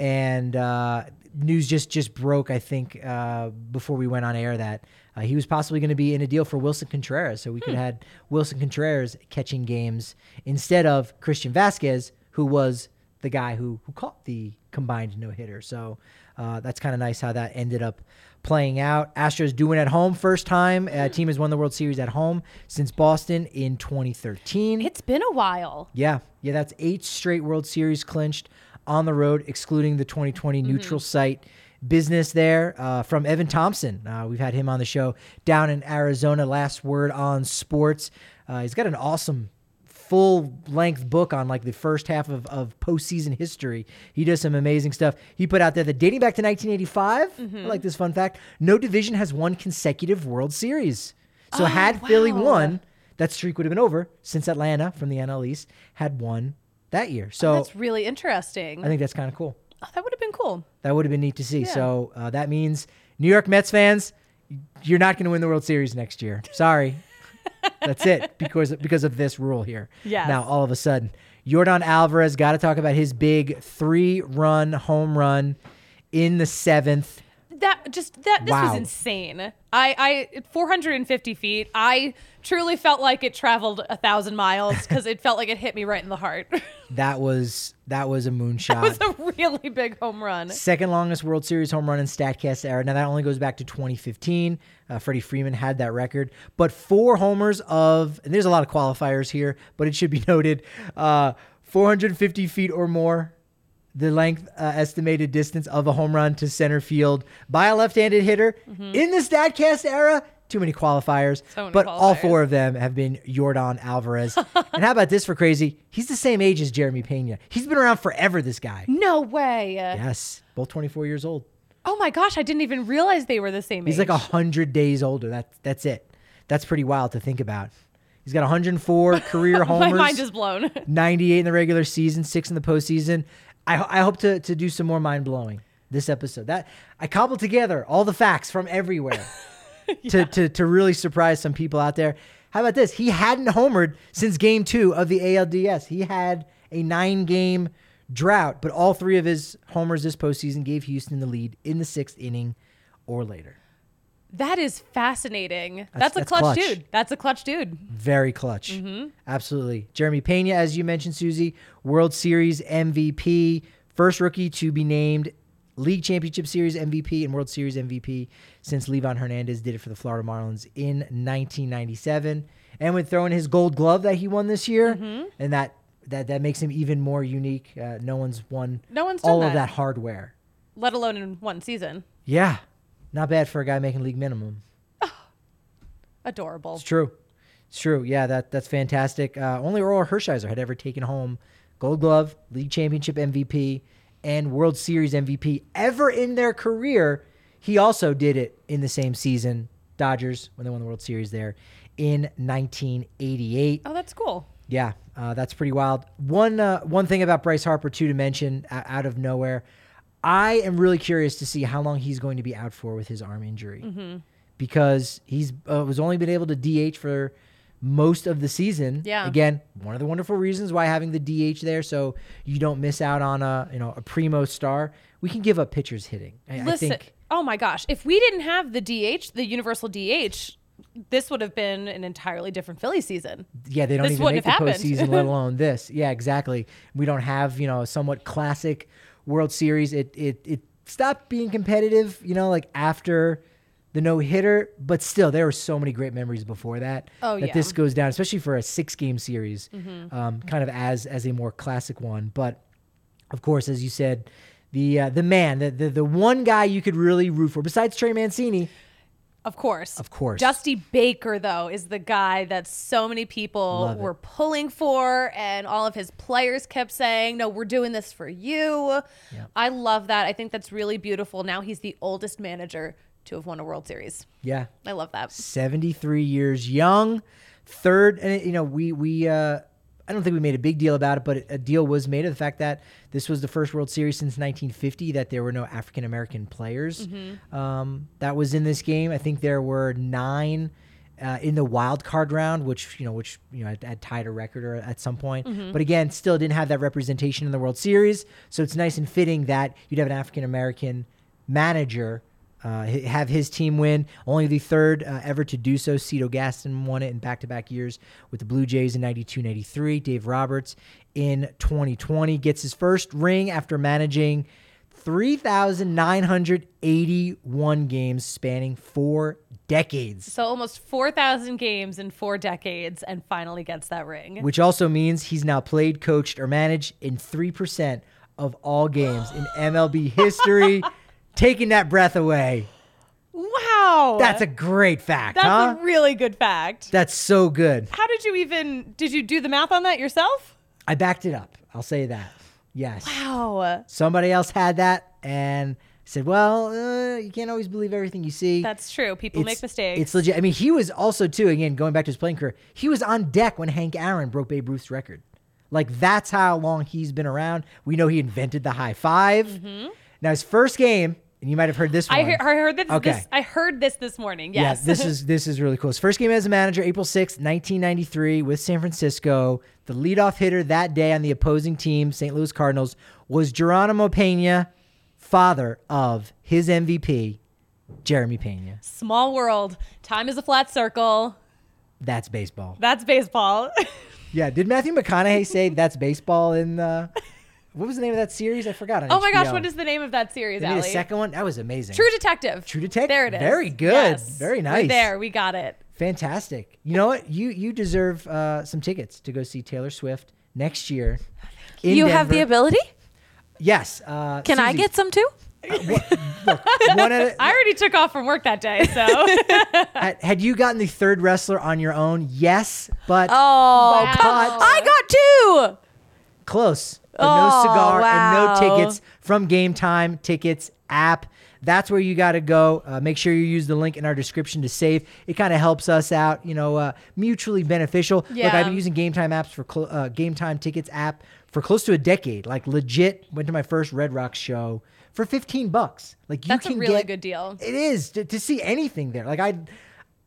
Speaker 1: and uh, news just just broke. I think uh, before we went on air that uh, he was possibly going to be in a deal for Willson Contreras, so we could have had Willson Contreras catching games instead of Christian Vazquez, who was the guy who who caught the combined no hitter. So uh, that's kind of nice how that ended up playing out. Astros doing at home first time. A team has won the World Series at home since Boston in 2013.
Speaker 2: It's been a while.
Speaker 1: Yeah, yeah, that's eight straight World Series clinched on the road, excluding the 2020 neutral site business there uh, from Evan Thompson. Uh, we've had him on the show down in Arizona. Last word on sports. Uh, he's got an awesome full length book on like the first half of, of postseason history. He does some amazing stuff. He put out there that dating back to 1985, I like this fun fact, no division has won consecutive World Series. So had Philly won, that streak would have been over since Atlanta from the NL East had won that year. So
Speaker 2: That's really interesting.
Speaker 1: I think that's kind of cool.
Speaker 2: Oh, that would have been cool.
Speaker 1: That would have been neat to see.
Speaker 2: Yeah.
Speaker 1: So uh, that means New York Mets fans, you're not going to win the World Series next year. Sorry. That's it because because of this rule here.
Speaker 2: Yes.
Speaker 1: Now all of a sudden, Yordan Alvarez got to talk about his big three-run home run in the seventh.
Speaker 2: That just that this
Speaker 1: Wow.
Speaker 2: was insane. I I 450 feet. I truly felt like it traveled a thousand miles because it felt like it hit me right in the heart.
Speaker 1: That was that was a moonshot.
Speaker 2: it was a really big home run.
Speaker 1: Second longest World Series home run in Statcast era. Now that only goes back to 2015. Uh, Freddie Freeman had that record, but four homers of and there's a lot of qualifiers here, but it should be noted: uh, 450 feet or more, the length uh, estimated distance of a home run to center field by a left-handed hitter in the Statcast era. Too many qualifiers,
Speaker 2: So many
Speaker 1: but all four of them have been Yordan Alvarez. and how about this for crazy? He's the same age as Jeremy Pena. He's been around forever. This guy.
Speaker 2: No way.
Speaker 1: Yes, both 24 years old.
Speaker 2: Oh my gosh, I didn't even realize they were the same
Speaker 1: He's
Speaker 2: age.
Speaker 1: He's like a hundred days older. That's that's it. That's pretty wild to think about. He's got 104 career homers.
Speaker 2: my mind is blown.
Speaker 1: 98 in the regular season, six in the postseason. I, I hope to to do some more mind blowing this episode. That I cobbled together all the facts from everywhere to, to to really surprise some people out there. How about this? He hadn't homered since Game Two of the ALDS. He had a nine game drought, but all three of his homers this postseason gave Houston the lead in the sixth inning or later.
Speaker 2: That is fascinating. That's, a
Speaker 1: that's
Speaker 2: clutch,
Speaker 1: clutch.
Speaker 2: dude. That's a clutch dude.
Speaker 1: Very clutch.
Speaker 2: Mm-hmm.
Speaker 1: Absolutely. Jeremy Pena, as you mentioned, Susie, World Series MVP, first rookie to be named League Championship Series MVP and World Series MVP since Livan Hernandez did it for the Florida Marlins in 1997. And with throwing his gold glove that he won this year,
Speaker 2: Mm-hmm.
Speaker 1: and that, that, that makes him even more unique. Uh, no one's won
Speaker 2: No one's done
Speaker 1: all
Speaker 2: that.
Speaker 1: of that hardware.
Speaker 2: Let alone in one season.
Speaker 1: Yeah. Not bad for a guy making league minimum.
Speaker 2: Adorable.
Speaker 1: It's true. It's true. Yeah, that that's fantastic. Uh, only Orel Hershiser had ever taken home Gold Glove, League Championship MVP, and World Series MVP ever in their career. He also did it in the same season, Dodgers, when they won the World Series there in 1988.
Speaker 2: Oh, that's cool.
Speaker 1: Yeah, uh, that's pretty wild. One uh, one thing about Bryce Harper too to mention out of nowhere, I am really curious to see how long he's going to be out for with his arm injury,
Speaker 2: Mm-hmm.
Speaker 1: because he's uh, was only been able to DH for most of the season.
Speaker 2: Yeah.
Speaker 1: Again, one of the wonderful reasons why having the DH there, so you don't miss out on a you know a primo star. We can give up pitchers hitting. I, I
Speaker 2: Listen,
Speaker 1: think
Speaker 2: oh my gosh, if we didn't have the DH, the universal DH, this would have been an entirely different Philly season.
Speaker 1: Yeah, they don't
Speaker 2: This
Speaker 1: even make the
Speaker 2: happened.
Speaker 1: postseason, let alone this. Yeah, exactly. We don't have you know a somewhat classic World Series. It it it stopped being competitive. You know, like after the no hitter, but still there were so many great memories before that.
Speaker 2: Oh,
Speaker 1: that
Speaker 2: yeah. Mm-hmm.
Speaker 1: this goes down, especially for a six game series, um, kind of as as a more classic one. But of course, as you said. The, uh, the man, the, the the one guy you could really root for, besides Trey Mancini,
Speaker 2: Of course.
Speaker 1: Of course.
Speaker 2: Dusty Baker, though, is the guy that so many people
Speaker 1: Love it.
Speaker 2: were pulling for, and all of his players kept saying, No, we're doing this for you.
Speaker 1: Yeah.
Speaker 2: I love that. I think that's really beautiful. Now he's the oldest manager to have won a World Series.
Speaker 1: yeah,
Speaker 2: I love that.
Speaker 1: 73 years young third and you know we we uh I don't think we made a big deal about it, but a deal was made of the fact that this was the first World Series since 1950 that there were no African American players um, that was in this game. I think there were nine uh, in the wild card round, which you know, which you know, had, had tied a record or at some point. But again, still didn't have that representation in the World Series. So it's nice and fitting that you'd have an African American manager uh, have his team win. Only the third uh, ever to do so. Cito Gaston won it in back to back years with the Blue Jays in 92 93. Dave Roberts in 2020 gets his first ring after managing 3,981 games spanning four decades.
Speaker 2: So almost 4,000 games in four decades and finally gets that ring.
Speaker 1: Which also means he's now played, coached, or managed in 3% of all games in MLB history, taking that breath away.
Speaker 2: Wow.
Speaker 1: That's a great fact,
Speaker 2: That's
Speaker 1: huh?
Speaker 2: a really good fact.
Speaker 1: That's so good.
Speaker 2: How did you even did you do the math on that yourself?
Speaker 1: I backed it up. I'll say that. Yes.
Speaker 2: Wow.
Speaker 1: Somebody else had that and said, well, uh, you can't always believe everything you see.
Speaker 2: That's true. People make mistakes.
Speaker 1: It's legit. I mean, he was also, too, again, going back to his playing career, he was on deck when Hank Aaron broke Babe Ruth's record. Like, that's how long he's been around. We know he invented the high 5 Now, his first game, and you might have heard this one.
Speaker 2: I heard, I heard this,
Speaker 1: Okay.
Speaker 2: this. I heard this this morning. Yes.
Speaker 1: Yeah, this is this is really cool. His first game as a manager, April sixth, 1993, with San Francisco. The leadoff hitter that day on the opposing team, St. Louis Cardinals, was Geronimo Pena, father of his MVP, Jeremy Pena.
Speaker 2: small world. Time is a flat circle.
Speaker 1: That's baseball.
Speaker 2: That's baseball.
Speaker 1: Yeah, did Matthew McConaughey say that's baseball in the what was the name of that series? I forgot.
Speaker 2: Oh my gosh, what is the name of that series,
Speaker 1: a second one? That was amazing.
Speaker 2: True Detective.
Speaker 1: True Detective.
Speaker 2: There it is.
Speaker 1: Very good.
Speaker 2: Yes.
Speaker 1: Very
Speaker 2: We're
Speaker 1: nice.
Speaker 2: there, we got it.
Speaker 1: Fantastic. You know what? You you deserve uh, some tickets to go see Taylor Swift next year. in
Speaker 3: you have the ability?
Speaker 1: Yes. Uh,
Speaker 3: Can I get some too?
Speaker 1: one at a-
Speaker 2: I already took off from work that day, so
Speaker 1: had, had you gotten the third wrestler on your own? Yes, but
Speaker 3: Oh,
Speaker 2: Wow.
Speaker 3: I got two.
Speaker 1: close. But
Speaker 3: Oh,
Speaker 1: no cigar
Speaker 3: wow.
Speaker 1: and no tickets from Game Time Tickets app. That's where you got to go. Uh, make sure you use the link in our description to save. It kind of helps us out, you know, uh, mutually beneficial. Look, I've been using Game Time apps for cl- uh, Game Time Tickets app for close to a decade. Like legit, went to my first Red Rocks show for fifteen bucks. Like you can get
Speaker 2: that's a really
Speaker 1: get,
Speaker 2: good deal.
Speaker 1: It is to, to see anything there. Like I,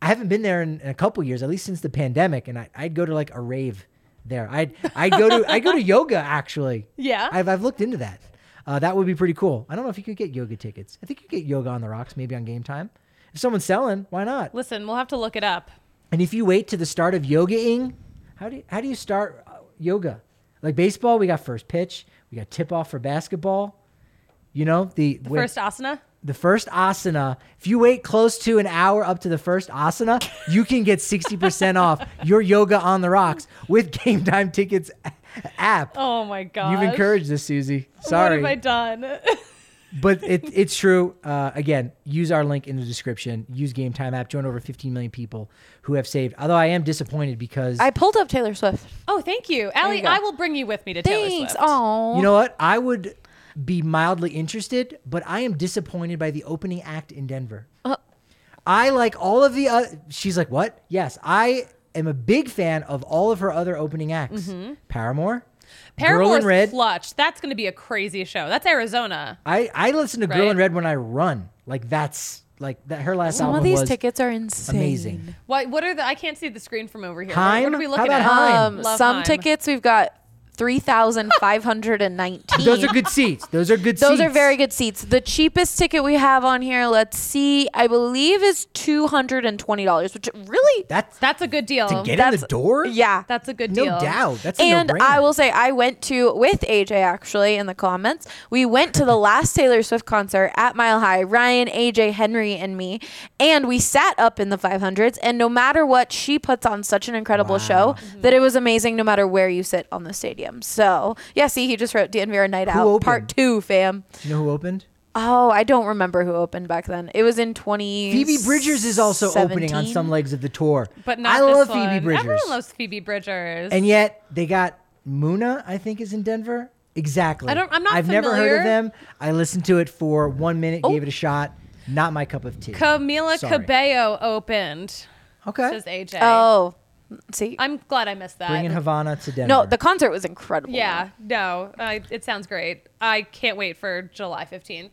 Speaker 1: I haven't been there in, in a couple years, at least since the pandemic, and I, I'd go to like a rave there. I'd I'd go to I go to yoga actually.
Speaker 2: Yeah.
Speaker 1: I've I've looked into that. Uh, that would be pretty cool. I don't know if you could get yoga tickets. I think you could get yoga on the rocks, maybe on game time. If someone's selling, why not?
Speaker 2: Listen, we'll have to look it up.
Speaker 1: And if you wait to the start of yogaing, how do you, how do you start uh, yoga? Like baseball, we got first pitch, we got tip off for basketball. You know the,
Speaker 2: The
Speaker 1: when-
Speaker 2: first asana.
Speaker 1: The first asana. If you wait close to an hour up to the first asana, you can get sixty percent off your yoga on the rocks with Game Time Tickets app.
Speaker 2: Oh my god.
Speaker 1: You've encouraged this, Susie. Sorry,
Speaker 2: What have I done?
Speaker 1: but it, it's true. Uh, again, use our link in the description. Use Game Time app. Join over 15 million people who have saved. Although I am disappointed because
Speaker 3: I pulled up Taylor Swift.
Speaker 2: oh, thank you, Allie.
Speaker 3: you.
Speaker 2: I will bring you with me to Taylor
Speaker 3: Thanks.
Speaker 2: Swift.
Speaker 3: Oh,
Speaker 1: you know what? I would be mildly interested, but I am disappointed by the opening act in Denver.
Speaker 3: Uh.
Speaker 1: I like all of the. Uh, she's like, what? Yes, I am a big fan of all of her other opening acts. Paramore, Girl
Speaker 2: Paramore's
Speaker 1: in Red.
Speaker 2: clutch. That's going to be a crazy show. That's Arizona.
Speaker 1: I I listen to Girl
Speaker 2: Right.
Speaker 1: in Red when I run. Like that's like that. Her last
Speaker 3: some
Speaker 1: album
Speaker 3: of these
Speaker 1: was
Speaker 3: tickets are insane.
Speaker 1: amazing.
Speaker 2: What? What are the? I can't see the screen from over here.
Speaker 1: Haim?
Speaker 2: What, what are we
Speaker 1: How
Speaker 2: looking
Speaker 1: about
Speaker 2: at?
Speaker 1: Haim?
Speaker 3: Um,
Speaker 2: Love
Speaker 3: some
Speaker 2: Haim.
Speaker 3: tickets we've got three thousand five hundred and nineteen.
Speaker 1: Those are good seats. Those are good
Speaker 3: Those
Speaker 1: seats.
Speaker 3: are very good seats. The cheapest ticket we have on here, let's see, I believe is two hundred and twenty dollars, which really,
Speaker 1: That's
Speaker 2: That's a good deal.
Speaker 1: to get in
Speaker 3: That's-
Speaker 1: the door.
Speaker 3: yeah.
Speaker 2: That's a good deal.
Speaker 1: no doubt. That's a
Speaker 3: And
Speaker 1: no-brainer.
Speaker 3: I will say, I went to with AJ actually in the comments. We went to the last Taylor Swift concert at Mile High. Ryan, AJ, Henry, and me, and we sat up in the 500s. And no matter what, she puts on such an incredible show that it was amazing. No matter where you sit on the stadium. So yeah, see, he just wrote DNVR Night Out
Speaker 1: opened?
Speaker 3: Part Two, fam.
Speaker 1: Do you know who opened?
Speaker 3: Oh, I don't remember who opened back then. It was in 20.
Speaker 1: Phoebe Bridgers is also opening on some legs of the tour.
Speaker 2: But not
Speaker 1: I
Speaker 2: this
Speaker 1: love
Speaker 2: one.
Speaker 1: Phoebe Bridgers.
Speaker 2: Everyone loves Phoebe Bridgers.
Speaker 1: and yet they got Muna, I think, is in Denver. Exactly.
Speaker 2: I don't- I'm not
Speaker 1: I've never heard of them. I listened to it for one minute,
Speaker 3: Oh.
Speaker 1: gave it a shot. Not my cup of tea.
Speaker 2: Camila
Speaker 1: Sorry.
Speaker 2: Cabello opened.
Speaker 1: okay.
Speaker 2: Says AJ.
Speaker 3: Oh, see.
Speaker 2: I'm glad I missed that.
Speaker 1: Bringing Havana to Denver.
Speaker 3: No, the concert was incredible.
Speaker 2: yeah, no, I, it sounds great. I can't wait for July 15th.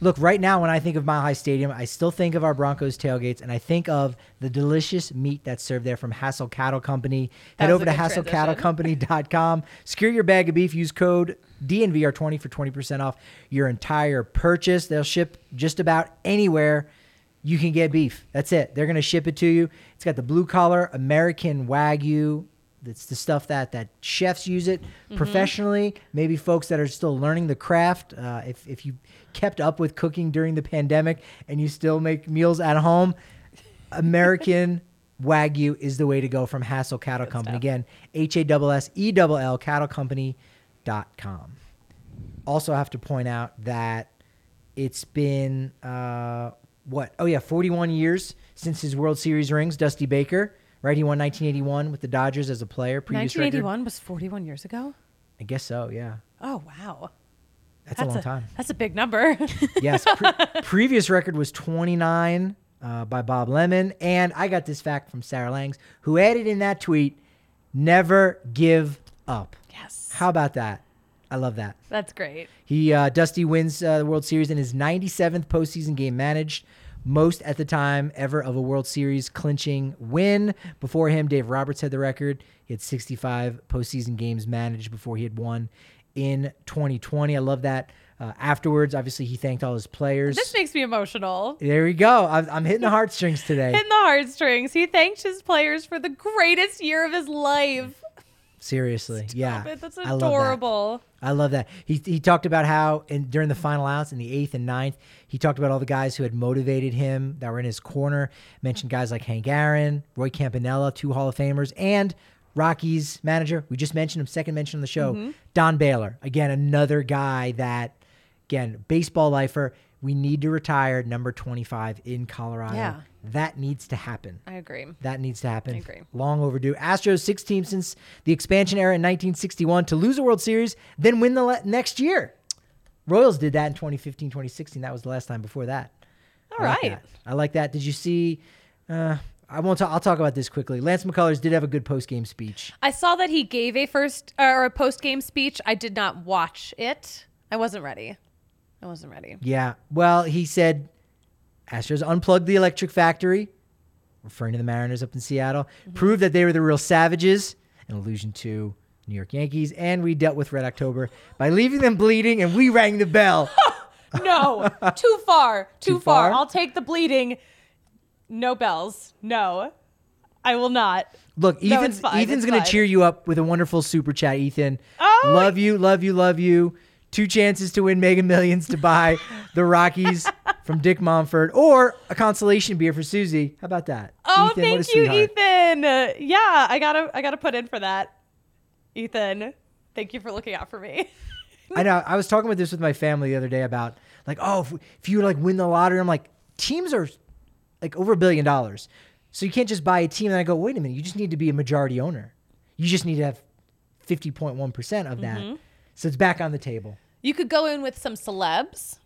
Speaker 1: Look, right now, when I think of Mile High Stadium, I still think of our Broncos tailgates, and I think of the delicious meat that's served there from Hassell Cattle Company. Head
Speaker 2: That was
Speaker 1: over to
Speaker 2: good transition.
Speaker 1: hasslecattlecompany.com. Secure your bag of beef. Use code DNVR20 for 20% off your entire purchase. They'll ship just about anywhere you can get beef. That's it. They're going to ship it to you. It's got the blue collar American Wagyu. It's the stuff that that chefs use it
Speaker 2: Mm-hmm.
Speaker 1: professionally. Maybe folks that are still learning the craft. Uh, if if you kept up with cooking during the pandemic and you still make meals at home, American Wagyu is the way to go from Hassell Cattle Company.
Speaker 2: stuff.
Speaker 1: Again, H A S S E L L com. Also, have to point out that it's been uh, what? Oh yeah, 41 years since his World Series rings. Dusty Baker, right? He won 1981 with the Dodgers as a player. Previous record.
Speaker 2: 1981 was 41 years ago.
Speaker 1: I guess so. Yeah,
Speaker 2: Oh wow,
Speaker 1: that's, a long time.
Speaker 2: That's a big number.
Speaker 1: yes. Pre- previous record was 29 uh, by Bob Lemon. And I got this fact from Sarah Langs, who added in that tweet, never give up.
Speaker 2: yes,
Speaker 1: How about that? I love that.
Speaker 2: that's great.
Speaker 1: He uh, Dusty wins uh, the World Series in his 97th postseason game managed, most at the time ever of a World Series clinching win. Before him, Dave Roberts had the record. He had 65 postseason games managed before he had won in 2020. I love that. Uh, afterwards, obviously, he thanked all his players.
Speaker 2: This makes me emotional.
Speaker 1: There we go. I'm, I'm hitting the heartstrings today.
Speaker 2: Hitting the heartstrings. He thanked his players for the greatest year of his life.
Speaker 1: Seriously, yeah,
Speaker 2: it. That's
Speaker 1: I love that.
Speaker 2: adorable.
Speaker 1: I love that. He, he talked about how in, during the final outs in the eighth and ninth, he talked about all the guys who had motivated him that were in his corner. Mentioned guys like Hank Aaron, Roy Campanella, two Hall of Famers, and Rocky's manager. We just mentioned him, second mention on the show,
Speaker 2: Mm-hmm.
Speaker 1: Don Baylor. Again, another guy that, again, baseball lifer. We need to retire number 25 in Colorado.
Speaker 2: Yeah.
Speaker 1: That needs to happen.
Speaker 2: I agree.
Speaker 1: That needs to happen.
Speaker 2: I agree.
Speaker 1: Long overdue. Astros six teams since the expansion era in 1961 to lose a World Series, then win the le- next year. Royals did that in 2015, 2016. That was the last time before that.
Speaker 2: All
Speaker 1: I like
Speaker 2: right.
Speaker 1: that. I like that. Did you see? Uh, I won't. talk I'll talk about this quickly. Lance McCullers did have a good post game speech.
Speaker 2: I saw that he gave a first or a post game speech. I did not watch it. I wasn't ready. I wasn't ready.
Speaker 1: Yeah. Well, he said Astros unplugged the electric factory, referring to the Mariners up in Seattle, mm-hmm. proved that they were the real savages, an allusion to New York Yankees, and we dealt with Red October by leaving them bleeding and we rang the bell.
Speaker 2: No, too far, too,
Speaker 1: Too
Speaker 2: far.
Speaker 1: far?
Speaker 2: I'll take the bleeding. No bells. No, I will not.
Speaker 1: Look, Ethan's Ethan's gonna cheer you up with a wonderful super chat. Ethan,
Speaker 2: Oh,
Speaker 1: love you, love you, love you. Two chances to win Mega Millions to buy the Rockies from Dick Monfort, or a consolation beer for Susie. How about that?
Speaker 2: Oh,
Speaker 1: Ethan,
Speaker 2: thank you,
Speaker 1: sweetheart.
Speaker 2: Ethan. Uh, yeah, I gotta, I gotta put in for that. Ethan, thank you for looking out for me.
Speaker 1: I know. I was talking with this with my family the other day about like, oh, if, if you like win the lottery, I'm like, teams are like over a billion dollars, so you can't just buy a team. And I go, wait a minute, you just need to be a majority owner. You just need to have fifty point one percent of that.
Speaker 2: Mm-hmm.
Speaker 1: So it's back on the table.
Speaker 2: You could go in with some celebs,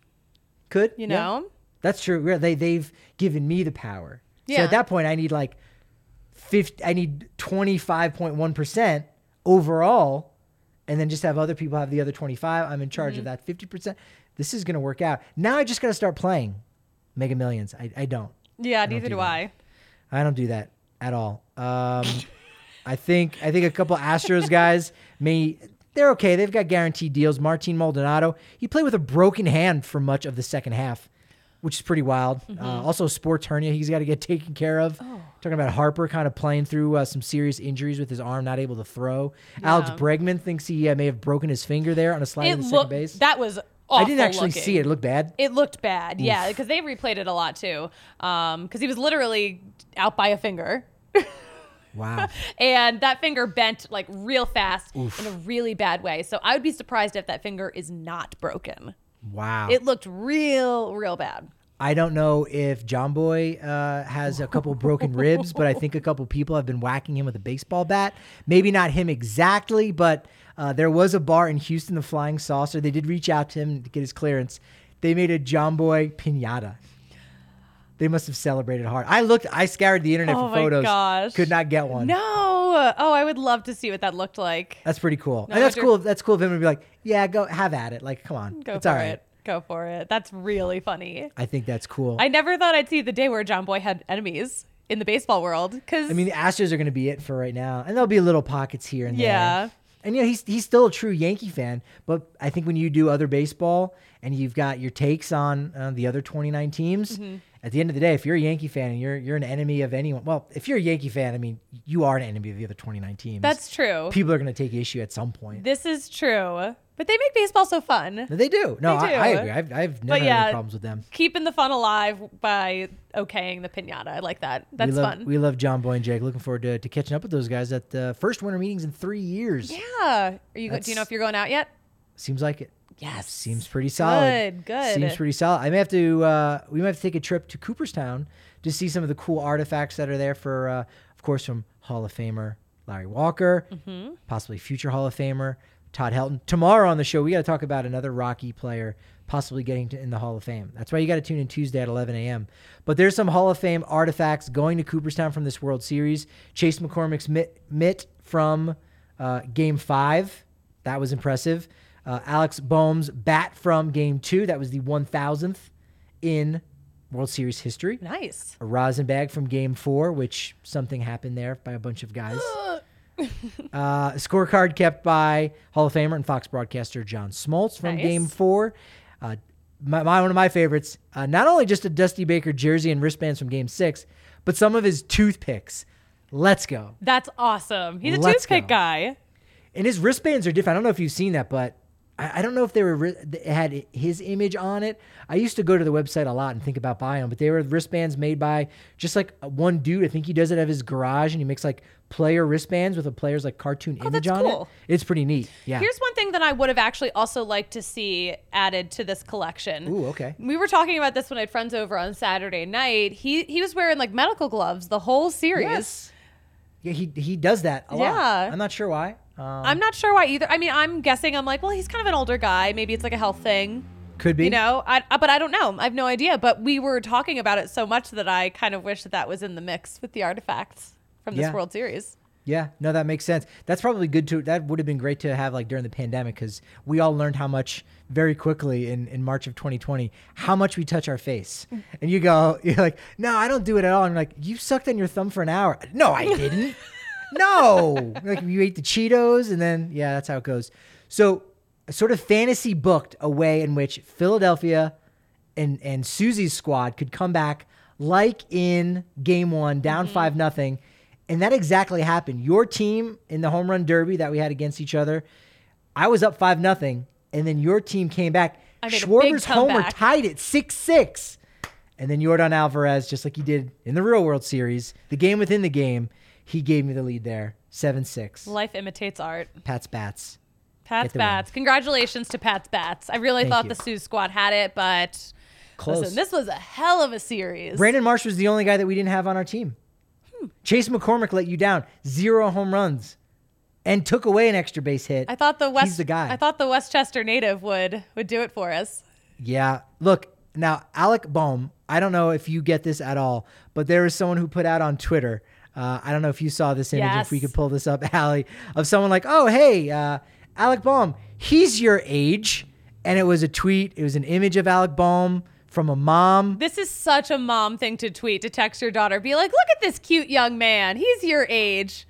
Speaker 1: Could
Speaker 2: you
Speaker 1: yeah.
Speaker 2: know.
Speaker 1: That's true. Yeah, They they've given me the power. So
Speaker 2: Yeah.
Speaker 1: at that point, I need like fifty. I need twenty five point one percent overall, and then just have other people have the other twenty five. I'm in charge
Speaker 2: Mm-hmm.
Speaker 1: of that fifty percent. This is gonna work out. Now I just gotta start playing Mega Millions. I, I don't.
Speaker 2: Yeah,
Speaker 1: don't
Speaker 2: neither
Speaker 1: do
Speaker 2: do. I.
Speaker 1: I don't do that at all. Um, I think I think a couple Astros guys may they're okay. They've got guaranteed deals. Martin Maldonado he played with a broken hand for much of the second half, which is pretty wild. Uh, also, sports hernia he's got to get taken care of. Talking about Harper kind of playing through uh, some serious injuries with his arm, not able to throw. Alex Bregman thinks he uh, may have broken his finger there on a slide
Speaker 2: It
Speaker 1: in the second base.
Speaker 2: That was.
Speaker 1: I didn't actually
Speaker 2: looking.
Speaker 1: see it. It looked bad.
Speaker 2: It looked bad, yeah, because they replayed it a lot too. Because he was literally out by a finger,
Speaker 1: Wow.
Speaker 2: and that finger bent like real fast in a really bad way. So I would be surprised if that finger is not broken.
Speaker 1: Wow.
Speaker 2: It looked real, real bad.
Speaker 1: I don't know if Jomboy uh, has a couple broken ribs, but I think a couple people have been whacking him with a baseball bat. Maybe not him exactly, but uh, there was a bar in Houston, the Flying Saucer. They did reach out to him to get his clearance. They made a Jomboy pinata. They must have celebrated hard. I looked, I scoured the internet
Speaker 2: Oh
Speaker 1: for
Speaker 2: my
Speaker 1: photos.
Speaker 2: gosh.
Speaker 1: Could not get one.
Speaker 2: No, oh, I would love to see what that looked like.
Speaker 1: That's pretty cool.
Speaker 2: No,
Speaker 1: and that's cool. That's cool of him to be like, yeah, go have at it. Like, come on.
Speaker 2: Go
Speaker 1: it's
Speaker 2: for
Speaker 1: all right.
Speaker 2: it. Go for it. That's really funny.
Speaker 1: I think that's cool.
Speaker 2: I never thought I'd see the day where Jomboy had enemies in the baseball world. Because
Speaker 1: I mean, the Astros are going to be it for right now, and there'll be little pockets here and there.
Speaker 2: Yeah.
Speaker 1: And you know, he's he's still a true Yankee fan, but I think when you do other baseball and you've got your takes on uh, the other 29 teams,
Speaker 2: Mm-hmm.
Speaker 1: At the end of the day, if you're a Yankee fan and you're you're an enemy of anyone, well, if you're a Yankee fan, I mean, you are an enemy of the other 29 teams.
Speaker 2: that's true.
Speaker 1: people are going to take issue at some point.
Speaker 2: This is true. But they make baseball so fun.
Speaker 1: They do. No,
Speaker 2: They
Speaker 1: I, I agree. I've, I've never
Speaker 2: But
Speaker 1: had any problems with them.
Speaker 2: Keeping the fun alive by okaying the pinata. I like that. That's
Speaker 1: we love,
Speaker 2: fun.
Speaker 1: We love Jomboy and Jake. Looking forward to, to catching up with those guys at the first winter meetings in three years.
Speaker 2: yeah. Are you? Do you know if you're going out yet?
Speaker 1: Seems like it.
Speaker 2: Yes.
Speaker 1: Seems pretty solid.
Speaker 2: Good, good.
Speaker 1: Seems pretty solid. I may have to. Uh, we might have to take a trip to Cooperstown to see some of the cool artifacts that are there for, uh, of course, from Hall of Famer Larry Walker,
Speaker 2: Mm-hmm.
Speaker 1: possibly future Hall of Famer Todd Helton. Tomorrow on the show, we got to talk about another Rocky player possibly getting to, in the Hall of Fame. That's why you got to tune in Tuesday at 11 a.m. But there's some Hall of Fame artifacts going to Cooperstown from this World Series. Chase McCormick's mitt, mitt from uh, Game Five, that was impressive. Uh, Alec Bohm's bat from Game Two, that was the 1,000th in World Series history.
Speaker 2: Nice.
Speaker 1: A rosin bag from Game Four, which something happened there by a bunch of guys. uh, a scorecard kept by Hall of Famer and Fox broadcaster John Smoltz from
Speaker 2: Nice.
Speaker 1: Game Four. Uh, my, my one of my favorites. Uh, not only just a Dusty Baker jersey and wristbands from Game Six, but some of his toothpicks. Let's go.
Speaker 2: That's awesome. He's a
Speaker 1: Let's
Speaker 2: toothpick
Speaker 1: go.
Speaker 2: guy.
Speaker 1: And his wristbands are different. I don't know if you've seen that, but I, I don't know if they were they had his image on it. I used to go to the website a lot and think about buying them, but they were wristbands made by just like uh, one dude. I think he does it out of his garage, and he makes like player wristbands with a player's like cartoon oh, image
Speaker 2: Oh, that's
Speaker 1: on
Speaker 2: cool.
Speaker 1: it. It's pretty neat. Yeah.
Speaker 2: Here's one thing that I would have actually also liked to see added to this collection.
Speaker 1: Ooh, okay.
Speaker 2: We were talking about this when I had friends over on Saturday night. He he was wearing like medical gloves the whole series.
Speaker 1: Yes. Yeah, he he does that a lot.
Speaker 2: Yeah.
Speaker 1: I'm not sure why. Um,
Speaker 2: I'm not sure why either. I mean, I'm guessing I'm like, well, he's kind of an older guy. Maybe it's like a health thing.
Speaker 1: could be.
Speaker 2: You know, I, but I don't know. I have no idea. But we were talking about it so much that I kind of wish that that was in the mix with the artifacts from this
Speaker 1: Yeah.
Speaker 2: World Series.
Speaker 1: Yeah, no, that makes sense. That's probably good to. That would have been great to have like during the pandemic because we all learned how much very quickly in, in March of 2020 how much we touch our face. And you go, you're like, no, I don't do it at all. And you're like, you sucked on your thumb for an hour. No, I didn't. no, like you ate the Cheetos and then yeah, that's how it goes. So sort of fantasy booked a way in which Philadelphia and and Susie's squad could come back like in game one, down
Speaker 2: Mm-hmm.
Speaker 1: five nothing. And that exactly happened. Your team in the home run derby that we had against each other, I was up five nothing, and then your team came back.
Speaker 2: I made a big
Speaker 1: Schwarber's homer tied it six six. And then Yordan Alvarez, just like he did in the real World Series, the game within the game, he gave me the lead there. Seven six.
Speaker 2: Life imitates art.
Speaker 1: Pat's bats.
Speaker 2: Pat's
Speaker 1: the win.
Speaker 2: Bats. Congratulations to Pat's Bats. I really
Speaker 1: Thank
Speaker 2: thought
Speaker 1: you.
Speaker 2: the Sioux squad had it, but
Speaker 1: Close.
Speaker 2: listen, this was a hell of a series.
Speaker 1: Brandon Marsh was the only guy that we didn't have on our team. Hmm. Chase McCormick let you down. Zero home runs. And took away an extra base hit.
Speaker 2: I thought the West
Speaker 1: He's the guy.
Speaker 2: I thought the Westchester native would would do it for us.
Speaker 1: Yeah. Look, now Alec Bohm, I don't know if you get this at all, but there is someone who put out on Twitter. Uh, I don't know if you saw this image, if we could pull this up, Allie, of someone like, oh, hey, uh, Alec Bohm, he's your age. And it was a tweet, it was an image of Alec Bohm from a mom.
Speaker 2: This is such a mom thing to tweet to text your daughter. Be like, look at this cute young man. He's your age.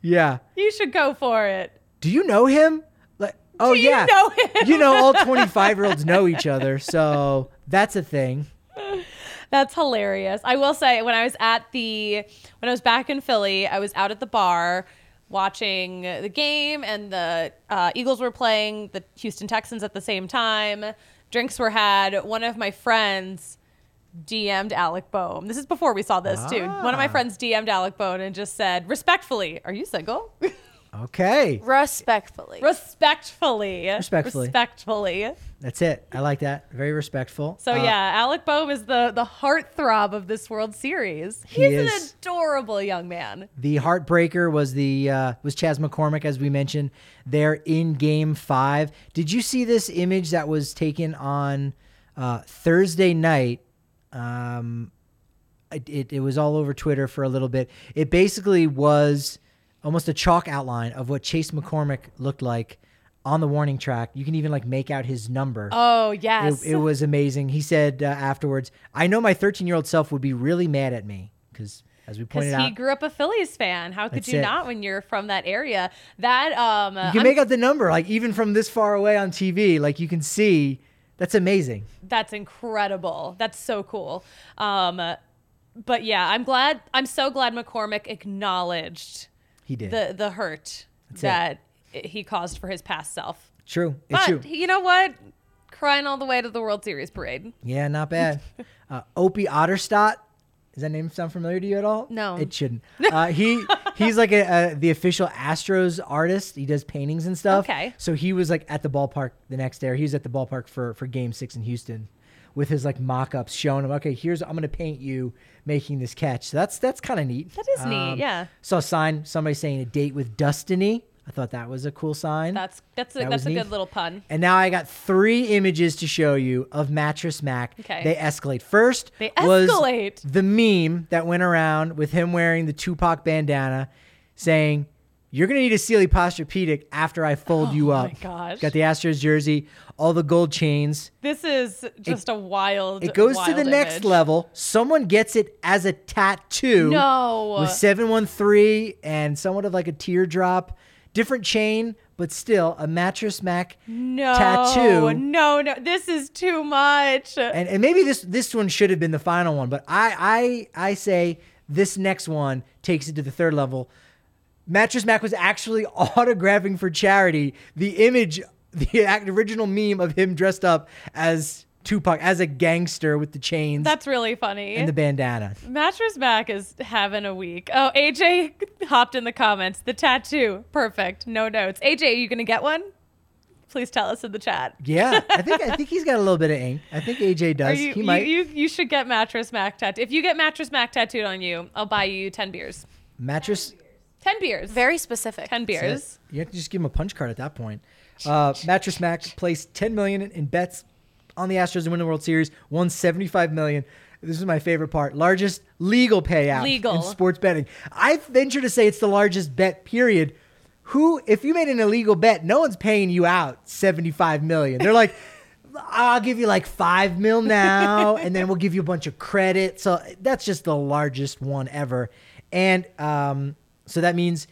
Speaker 1: Yeah.
Speaker 2: You should go for it.
Speaker 1: Do you know him? Like, oh
Speaker 2: Do you
Speaker 1: yeah,
Speaker 2: know him?
Speaker 1: You know, all twenty-five-year-olds know each other, so that's a thing.
Speaker 2: That's hilarious. I will say when I was at the when I was back in Philly, I was out at the bar watching the game and the uh, Eagles were playing the Houston Texans at the same time. Drinks were had. One of my friends DM'd Alec Bohm. This is before we saw this too. One of my
Speaker 1: Ah.
Speaker 2: friends DM'd Alec Bohm and just said, "Respectfully, are you single?"
Speaker 1: Okay,
Speaker 3: Respectfully.
Speaker 2: Respectfully.
Speaker 1: Respectfully.
Speaker 2: Respectfully.
Speaker 1: that's it. I like that. Very respectful.
Speaker 2: So
Speaker 1: Uh,
Speaker 2: yeah, Alec Bohm is the the heartthrob of this World Series.
Speaker 1: He
Speaker 2: He's
Speaker 1: is.
Speaker 2: an adorable young man.
Speaker 1: The heartbreaker was the uh, was Chas McCormick, as we mentioned there in Game Five. Did you see this image that was taken on uh, Thursday night? Um, it, it, it was all over Twitter for a little bit. It basically was almost a chalk outline of what Chase McCormick looked like on the warning track. You can even like make out his number.
Speaker 2: Oh yes.
Speaker 1: It, it was amazing. He said uh, afterwards, "I know my 13 year old self would be really mad at me because, as we pointed
Speaker 2: he
Speaker 1: out, he
Speaker 2: grew up a Phillies fan. How could you
Speaker 1: it.
Speaker 2: not when you're from that area? That um,
Speaker 1: you
Speaker 2: I'm-
Speaker 1: can make out the number, like even from this far away on TV, like you can see. That's amazing.
Speaker 2: that's incredible. That's so cool. Um, but yeah, I'm glad. I'm so glad McCormick acknowledged
Speaker 1: He did.
Speaker 2: the the hurt
Speaker 1: it.
Speaker 2: that he caused for his past self.
Speaker 1: true. It's
Speaker 2: But
Speaker 1: true.
Speaker 2: you know what? Crying all the way to the World Series parade.
Speaker 1: Yeah, not bad. uh, Opie Otterstad. Does that name sound familiar to you at all?
Speaker 2: No.
Speaker 1: it shouldn't. Uh, he he's like a, a the official Astros artist. He does paintings and stuff.
Speaker 2: Okay.
Speaker 1: So he was like at the ballpark the next day. Or he was at the ballpark for for Game Six in Houston, with his like mock-ups showing him. Okay, here's I'm gonna paint you making this catch. So that's that's kind of neat. Um,
Speaker 2: That is neat, yeah.
Speaker 1: Saw a sign somebody saying a date with Destiny. I thought that was a cool sign.
Speaker 2: That's that's a,
Speaker 1: That
Speaker 2: that's a
Speaker 1: neat.
Speaker 2: good little pun.
Speaker 1: And now I got three images to show you of Mattress Mac.
Speaker 2: Okay.
Speaker 1: They escalate. First
Speaker 2: They
Speaker 1: was
Speaker 2: escalate.
Speaker 1: the meme that went around with him wearing the Tupac bandana saying, You're gonna need a Sealy Posturepedic after I fold you
Speaker 2: Oh
Speaker 1: up.
Speaker 2: my gosh.
Speaker 1: Got the Astros jersey, all the gold chains.
Speaker 2: This is just a wild.
Speaker 1: It goes to the next
Speaker 2: image.
Speaker 1: level. Someone gets it as a tattoo.
Speaker 2: No.
Speaker 1: With 713 and somewhat of like a teardrop. Different chain, but still a Mattress Mac
Speaker 2: no
Speaker 1: tattoo.
Speaker 2: No, no, no. this is too much.
Speaker 1: and, and maybe this this one should have been the final one, but I I I say this next one takes it to the third level. Mattress Mac was actually autographing for charity the image, the original meme of him dressed up as Tupac, as a gangster with the chains
Speaker 2: That's really funny.
Speaker 1: and the bandana.
Speaker 2: Mattress Mac is having a week. Oh, AJ hopped in the comments. The tattoo, perfect. No notes. AJ, are you gonna get one? Please tell us in the chat.
Speaker 1: Yeah, I think I think he's got a little bit of ink. I think AJ does.
Speaker 2: you,
Speaker 1: he
Speaker 2: you,
Speaker 1: might.
Speaker 2: you you should get Mattress Mac tattoo. If you get Mattress Mac tattooed on you, I'll buy you ten beers.
Speaker 1: Mattress.
Speaker 2: Ten beers.
Speaker 3: Very specific.
Speaker 2: ten beers.
Speaker 1: You have to just give him a punch card at that point. Uh, Mattress Mac placed 10 million in, in bets on the Astros to win the World Series. Won 75 million. This is my favorite part. Largest legal payout
Speaker 2: Legal.
Speaker 1: in sports betting. I venture to say it's the largest bet. Period. Who, if you made an illegal bet, no one's paying you out 75 million. They're like. I'll give you like five mil now, and then we'll give you a bunch of credit. So that's just the largest one ever. And um, so that means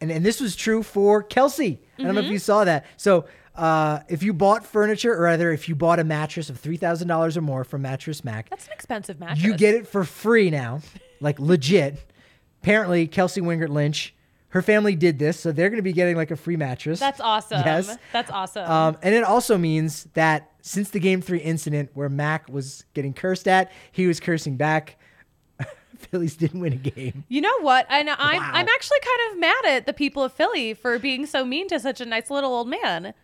Speaker 1: and, and this was true for Kelsey I don't know
Speaker 2: Mm-hmm.
Speaker 1: if you saw that. So uh, if you bought furniture, or rather, if you bought a mattress of three thousand dollars or more from Mattress Mac,
Speaker 2: That's an expensive mattress.
Speaker 1: you get it for free now, like legit. Apparently, Kelsey Wingert Lynch, her family did this, so they're going to be getting like a free mattress.
Speaker 2: That's awesome.
Speaker 1: Yes.
Speaker 2: That's awesome.
Speaker 1: Um, and it also means that since the game three incident where Mac was getting cursed at, he was cursing back. Phillies didn't win a game.
Speaker 2: you know what? And I'm
Speaker 1: Wow.
Speaker 2: I'm actually kind of mad at the people of Philly for being so mean to such a nice little old man.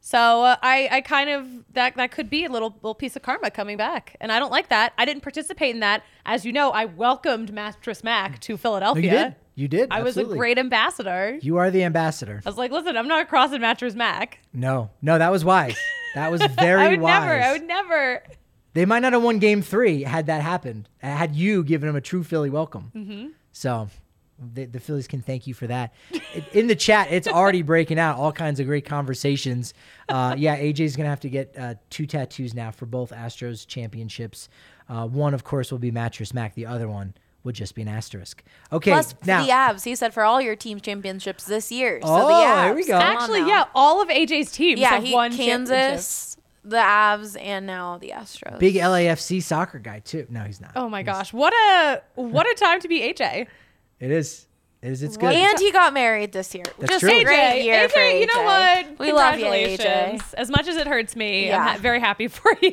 Speaker 2: So uh, I I kind of that that could be a little little piece of karma coming back, and I don't like that. I didn't participate in that. As you know, I welcomed Mattress Mac to
Speaker 1: No,
Speaker 2: Philadelphia.
Speaker 1: you did. You did.
Speaker 2: I was a great ambassador.
Speaker 1: You are the ambassador.
Speaker 2: I was like, listen, I'm not crossing Mattress Mac.
Speaker 1: No, no, that was wise. That was very
Speaker 2: I would
Speaker 1: wise.
Speaker 2: never. I would never.
Speaker 1: They might not have won game three had that happened, had you given them a true Philly welcome.
Speaker 2: Mm-hmm.
Speaker 1: So the, the Phillies can thank you for that. In the chat, it's already breaking out all kinds of great conversations. Uh, yeah, AJ's going to have to get uh, two tattoos now for both Astros championships. Uh, one, of course, will be Mattress Mac. The other one would just be an asterisk. Okay,
Speaker 3: Plus for
Speaker 1: now
Speaker 3: the Avs, he said for all your team championships this year. So
Speaker 1: Oh,
Speaker 3: the
Speaker 1: there
Speaker 3: Avs.
Speaker 1: we go.
Speaker 2: Actually, yeah, all of AJ's teams
Speaker 3: yeah,
Speaker 2: have
Speaker 3: he
Speaker 2: won championships.
Speaker 3: Kansas, the Avs, and now the Astros.
Speaker 1: big LAFC soccer guy too. No, he's not.
Speaker 2: Oh my
Speaker 1: He's-
Speaker 2: gosh, what a what a time to be AJ.
Speaker 1: it is. It is. It's good.
Speaker 3: And he got married this year.
Speaker 1: That's
Speaker 3: Just
Speaker 1: true.
Speaker 3: a great year
Speaker 2: AJ,
Speaker 3: for AJ.
Speaker 2: you know what?
Speaker 3: We love you,
Speaker 2: Congratulations.
Speaker 3: AJ.
Speaker 2: As much as it hurts me, I'm ha- very happy for you.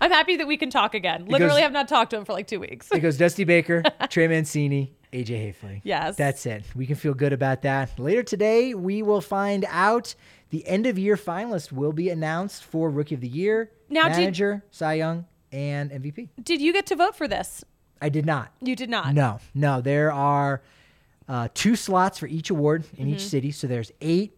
Speaker 2: I'm happy that we can talk again. Literally,
Speaker 1: goes-
Speaker 2: have not talked to him for like two weeks.
Speaker 1: It goes Dusty Baker, Trey Mancini, AJ Hafley.
Speaker 2: Yes.
Speaker 1: That's it. We can feel good about that. Later today, we will find out the end of year finalist will be announced for Rookie of the Year,
Speaker 2: Now, did-
Speaker 1: Manager, Cy Young, and MVP.
Speaker 2: Did you get to vote for this?
Speaker 1: I did not.
Speaker 2: You did not.
Speaker 1: No, no. There are uh, two slots for each award in
Speaker 2: Mm-hmm.
Speaker 1: each city. So there's eight.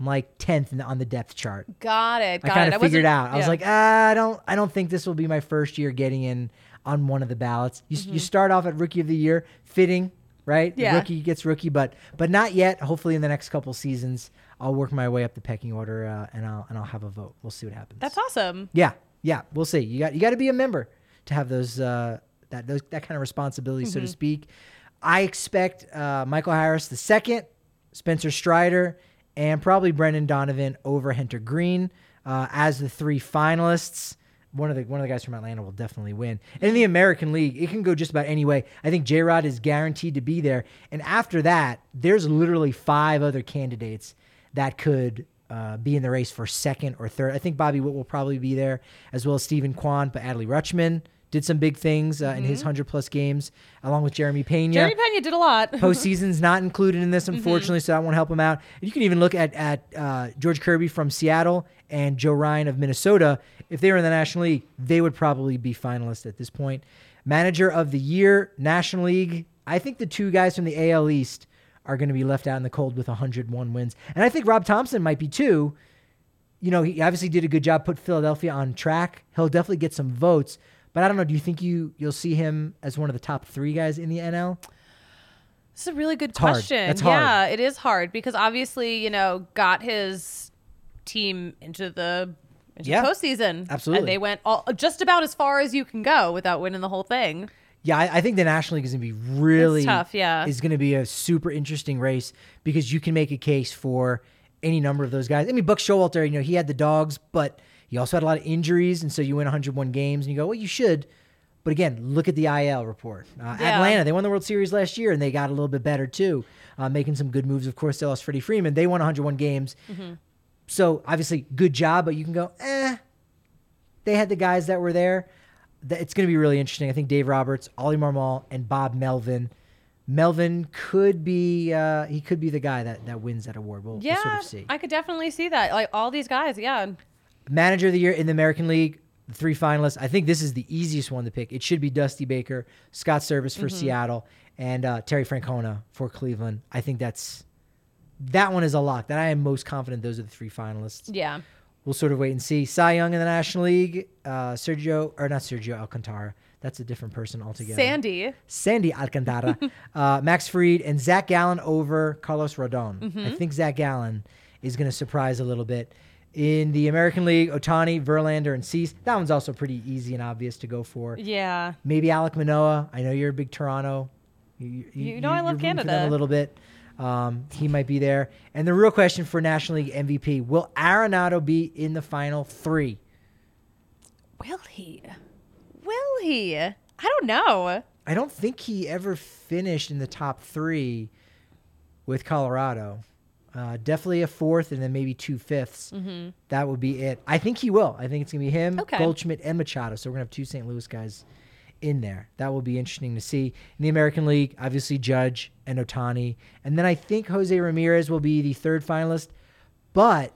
Speaker 1: I'm like 10th the- on the depth chart.
Speaker 2: Got it.
Speaker 1: I
Speaker 2: Got
Speaker 1: kind
Speaker 2: it.
Speaker 1: of figured out. I was like, ah, I don't, I don't think this will be my first year getting in on one of the ballots. You,
Speaker 2: Mm-hmm.
Speaker 1: you start off at rookie of the year, fitting, right? The
Speaker 2: Yeah.
Speaker 1: rookie gets rookie, but but not yet. Hopefully, in the next couple seasons, I'll work my way up the pecking order, uh, and I'll and I'll have a vote. We'll see what happens.
Speaker 2: that's awesome.
Speaker 1: yeah, yeah. We'll see. You got you got to be a member to have those uh, that those that kind of responsibility, so to
Speaker 2: Mm-hmm.
Speaker 1: speak. I expect uh, Michael Harris the second, Spencer Strider, and probably Brendan Donovan over Hunter Greene uh, as the three finalists. One of the one of the guys from Atlanta will definitely win. And in the American League, it can go just about any way. I think J Rod is guaranteed to be there. And after that, there's literally five other candidates that could uh, be in the race for second or third. I think Bobby Witt will probably be there, as well as Steven Kwan, but Adley Rutschman did some big things uh, in his 100 plus games, along with Jeremy Pena.
Speaker 2: Jeremy Pena did a lot.
Speaker 1: Postseason's not included in this,
Speaker 2: Mm-hmm.
Speaker 1: unfortunately, so that won't help him out. And you can even look at at uh, George Kirby from Seattle and Joe Ryan of Minnesota. If they were in the National League, they would probably be finalists at this point. Manager of the Year, National League. I think the two guys from the AL East are going to be left out in the cold with 101 wins, and I think Rob Thomson might be too. You know, he obviously did a good job, put Philadelphia on track. He'll definitely get some votes. But I don't know. Do you think you you'll see him as one of the top three guys in the NL?
Speaker 2: This is a really good
Speaker 1: hard.
Speaker 2: question.
Speaker 1: That's hard.
Speaker 2: Yeah, it is hard because obviously, you know, got his team into the into
Speaker 1: Yeah,
Speaker 2: postseason.
Speaker 1: absolutely.
Speaker 2: And they went all just about as far as you can go without winning the whole thing.
Speaker 1: Yeah, I, I think the National League is going to be really
Speaker 2: tough, yeah.
Speaker 1: is going to be a super interesting race because you can make a case for any number of those guys. I mean, Buck Showalter, you know, he had the dogs, but he also had a lot of injuries, and so you win 101 games, and you go, well, you should. But again, look at the IL report. Uh,
Speaker 2: Yeah.
Speaker 1: Atlanta, they won the World Series last year, and they got a little bit better too, uh, making some good moves. Of course, they lost Freddie Freeman. They won 101 games.
Speaker 2: Mm-hmm.
Speaker 1: So obviously, good job, but you can go, eh, they had the guys that were there. Th- It's going to be really interesting. I think Dave Roberts, Ollie Marmol, and Bob Melvin. Melvin could be uh, he could be the guy that, that wins that award. We'll,
Speaker 2: Yeah,
Speaker 1: we'll sort of see.
Speaker 2: I could definitely see that. Like all these guys, yeah.
Speaker 1: Manager of the year in the American League, the three finalists. I think this is the easiest one to pick. It should be Dusty Baker, Scott Servais
Speaker 2: Mm-hmm.
Speaker 1: for Seattle, and uh, Terry Francona for Cleveland. I think that's that one is a lock. That I am most confident those are the three finalists.
Speaker 2: Yeah.
Speaker 1: We'll sort of wait and see. Cy Young in the National League, uh, Sergio or not Sergio Alcantara. That's a different person altogether.
Speaker 2: Sandy.
Speaker 1: Sandy Alcantara, uh, Max Fried, and Zach Gallen over Carlos Rodon.
Speaker 2: Mm-hmm.
Speaker 1: I think Zach Gallen is going to surprise a little bit. In the American League, Ohtani, Verlander, and Cease. That one's also pretty easy and obvious to go for.
Speaker 2: Yeah.
Speaker 1: Maybe Alek Manoah. I know you're a big Toronto. You,
Speaker 2: You know I love
Speaker 1: you're rooting for them
Speaker 2: Canada.
Speaker 1: a little bit. Um, he might be there. And the real question for National League MVP will Arenado be in the final three?
Speaker 2: Will he? Will he? I don't know.
Speaker 1: I don't think he ever finished in the top three with Colorado. Uh, definitely a fourth and then maybe two fifths. That would be it. I think he will. I think it's going to be him,
Speaker 2: Okay.
Speaker 1: Goldschmidt, and Machado. So we're going to have two St. Louis guys in there. That will be interesting to see. In the American League, obviously Judge and Ohtani. And then I think Jose Ramirez will be the third finalist. But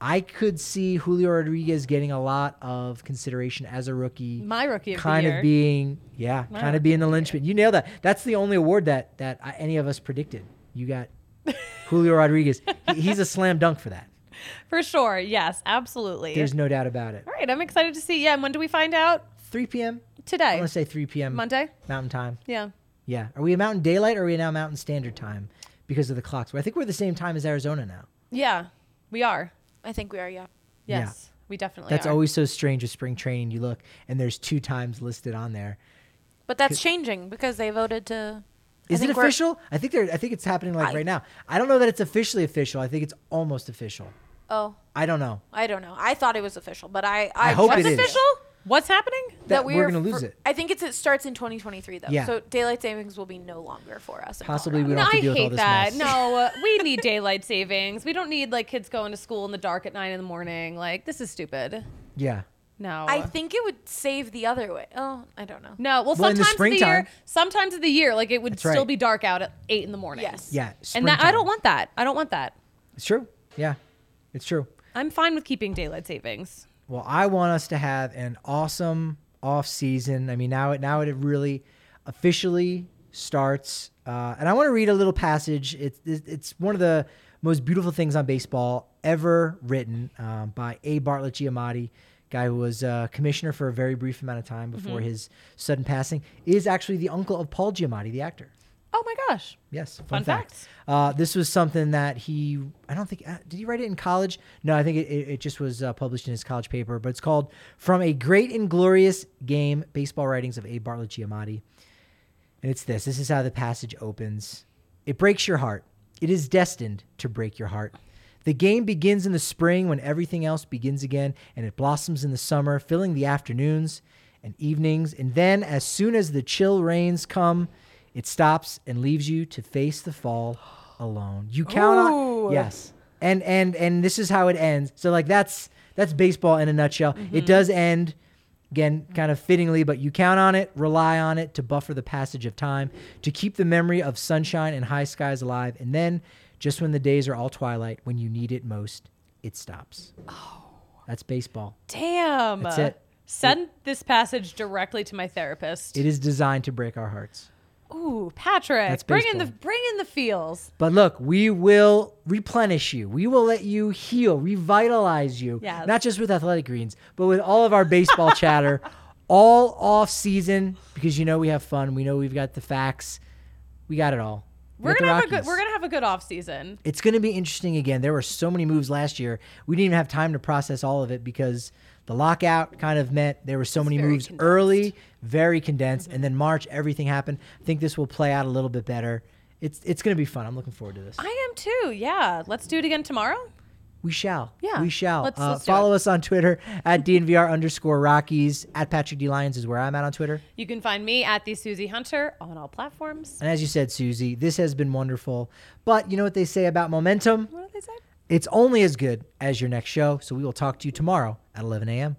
Speaker 1: I could see Julio Rodriguez getting a lot of consideration as a rookie
Speaker 2: My rookie of
Speaker 1: kind of being yeah
Speaker 2: Wow.
Speaker 1: kind of being the linchpin you nailed that that's the only award that that I, any of us predicted you got julio rodriguez He- he's a slam dunk for that
Speaker 2: For sure. Yes, absolutely.
Speaker 1: there's no doubt about it
Speaker 2: All right, I'm excited to see. Yeah, and when do we find out?
Speaker 1: 3 p.m i
Speaker 2: Today.
Speaker 1: want to say 3 p.m
Speaker 2: Monday?
Speaker 1: mountain time
Speaker 2: Yeah.
Speaker 1: yeah are we in mountain daylight or are we now mountain standard time because of the clocks i think we're the same time as arizona now
Speaker 2: Yeah, we are.
Speaker 3: I think we are. Yeah.
Speaker 1: Yeah.
Speaker 2: Yes, we definitely
Speaker 1: that's
Speaker 2: are.
Speaker 1: always so strange with spring training you look and there's two times listed on there
Speaker 3: But that's changing because they voted to.
Speaker 1: Is it official i think they're i think it's happening like
Speaker 3: I-
Speaker 1: right now i don't know that it's officially official i think it's almost official
Speaker 3: Oh,
Speaker 1: i don't know
Speaker 3: I don't know. I thought it was official, but I. I,
Speaker 1: I hope
Speaker 2: What's
Speaker 1: it is.
Speaker 2: Official? What's happening?
Speaker 1: that
Speaker 3: we
Speaker 1: we're gonna lose
Speaker 3: for-
Speaker 1: it
Speaker 3: I think it's it starts in 2023 though.
Speaker 1: Yeah.
Speaker 3: So daylight savings will be no longer for us. in
Speaker 1: Possibly we don't have
Speaker 2: No,
Speaker 1: to deal
Speaker 2: I
Speaker 1: with all
Speaker 2: hate
Speaker 1: this
Speaker 2: that.
Speaker 1: mess.
Speaker 2: No, uh, we need daylight savings. We don't need like kids going to school in the dark at nine in the morning. Like this is stupid.
Speaker 1: Yeah.
Speaker 2: No.
Speaker 3: I think it would save the other way. Oh, I don't know.
Speaker 2: no. Well,
Speaker 1: Well, in the
Speaker 2: sometimes of the year,
Speaker 1: springtime-
Speaker 2: sometimes of the year, like it would
Speaker 1: That's
Speaker 2: still
Speaker 1: right.
Speaker 2: be dark out at eight in the morning.
Speaker 3: Yes.
Speaker 1: Yeah.
Speaker 2: And that I don't want that. I don't want that.
Speaker 1: It's true. Yeah. It's true.
Speaker 2: I'm fine with keeping daylight savings.
Speaker 1: Well, I want us to have an awesome off season. I mean, now it now it really officially starts, uh, and I want to read a little passage. It's it's one of the most beautiful things on baseball ever written um, by A. Bartlett Giamatti, guy who was uh, commissioner for a very brief amount of time before his sudden passing. Is actually the uncle of Paul Giamatti, the actor.
Speaker 2: Oh my gosh.
Speaker 1: Yes, fun,
Speaker 2: Fun
Speaker 1: fact.
Speaker 2: facts.
Speaker 1: Uh, this was something that he, I don't think, uh, did he write it in college? No, I think it, it, it just was uh, published in his college paper, but it's called From a Great and Glorious Game Baseball Writings of A. Bartlett Giamatti. And it's this this is how the passage opens. It breaks your heart. It is destined to break your heart. The game begins in the spring when everything else begins again, and it blossoms in the summer, filling the afternoons and evenings. And then, as soon as the chill rains come, it stops and leaves you to face the fall alone. You count on yes, and and and this is how it ends. So like that's that's baseball in a nutshell. It mm-hmm. does end again kind of fittingly but you count on it rely on it to buffer the passage of time to keep the memory of sunshine and high skies alive and then just when the days are all twilight when you need it most it stops oh that's baseball
Speaker 2: Damn.
Speaker 1: That's it.
Speaker 2: Send this passage directly to my therapist.
Speaker 1: it is designed to break our hearts
Speaker 2: Ooh, Patrick,
Speaker 1: That's
Speaker 2: bring in the
Speaker 1: baseball.
Speaker 2: bring in the feels.
Speaker 1: but look we will replenish you we will let you heal revitalize you
Speaker 2: Yes.
Speaker 1: not just with athletic greens but with all of our baseball chatter all off season because you know we have fun we know we've got the facts we got it all We
Speaker 2: We're
Speaker 1: got the
Speaker 2: gonna have a good
Speaker 1: Rockies.
Speaker 2: we're gonna have a good off season.
Speaker 1: it's going to be interesting again. There were so many moves last year. We didn't even have time to process all of it because the lockout kind of meant there were so many moves
Speaker 2: condensed.
Speaker 1: early, very condensed, and then March everything happened. I think this will play out a little bit better. It's it's going to be fun. I'm looking forward to this.
Speaker 2: I am too. Yeah. Let's do it again tomorrow.
Speaker 1: We shall.
Speaker 2: Yeah,
Speaker 1: We shall.
Speaker 2: let's-
Speaker 1: uh,
Speaker 2: let's
Speaker 1: follow
Speaker 2: it.
Speaker 1: us on Twitter at DNVR underscore Rockies. At Patrick D. Lyons is where I'm at on Twitter.
Speaker 2: You can find me at the Susie Hunter on all platforms.
Speaker 1: And as you said, Susie, this has been wonderful. But you know what they say about momentum?
Speaker 2: What did they say?
Speaker 1: It's only as good as your next show. So we will talk to you tomorrow at 11 a.m.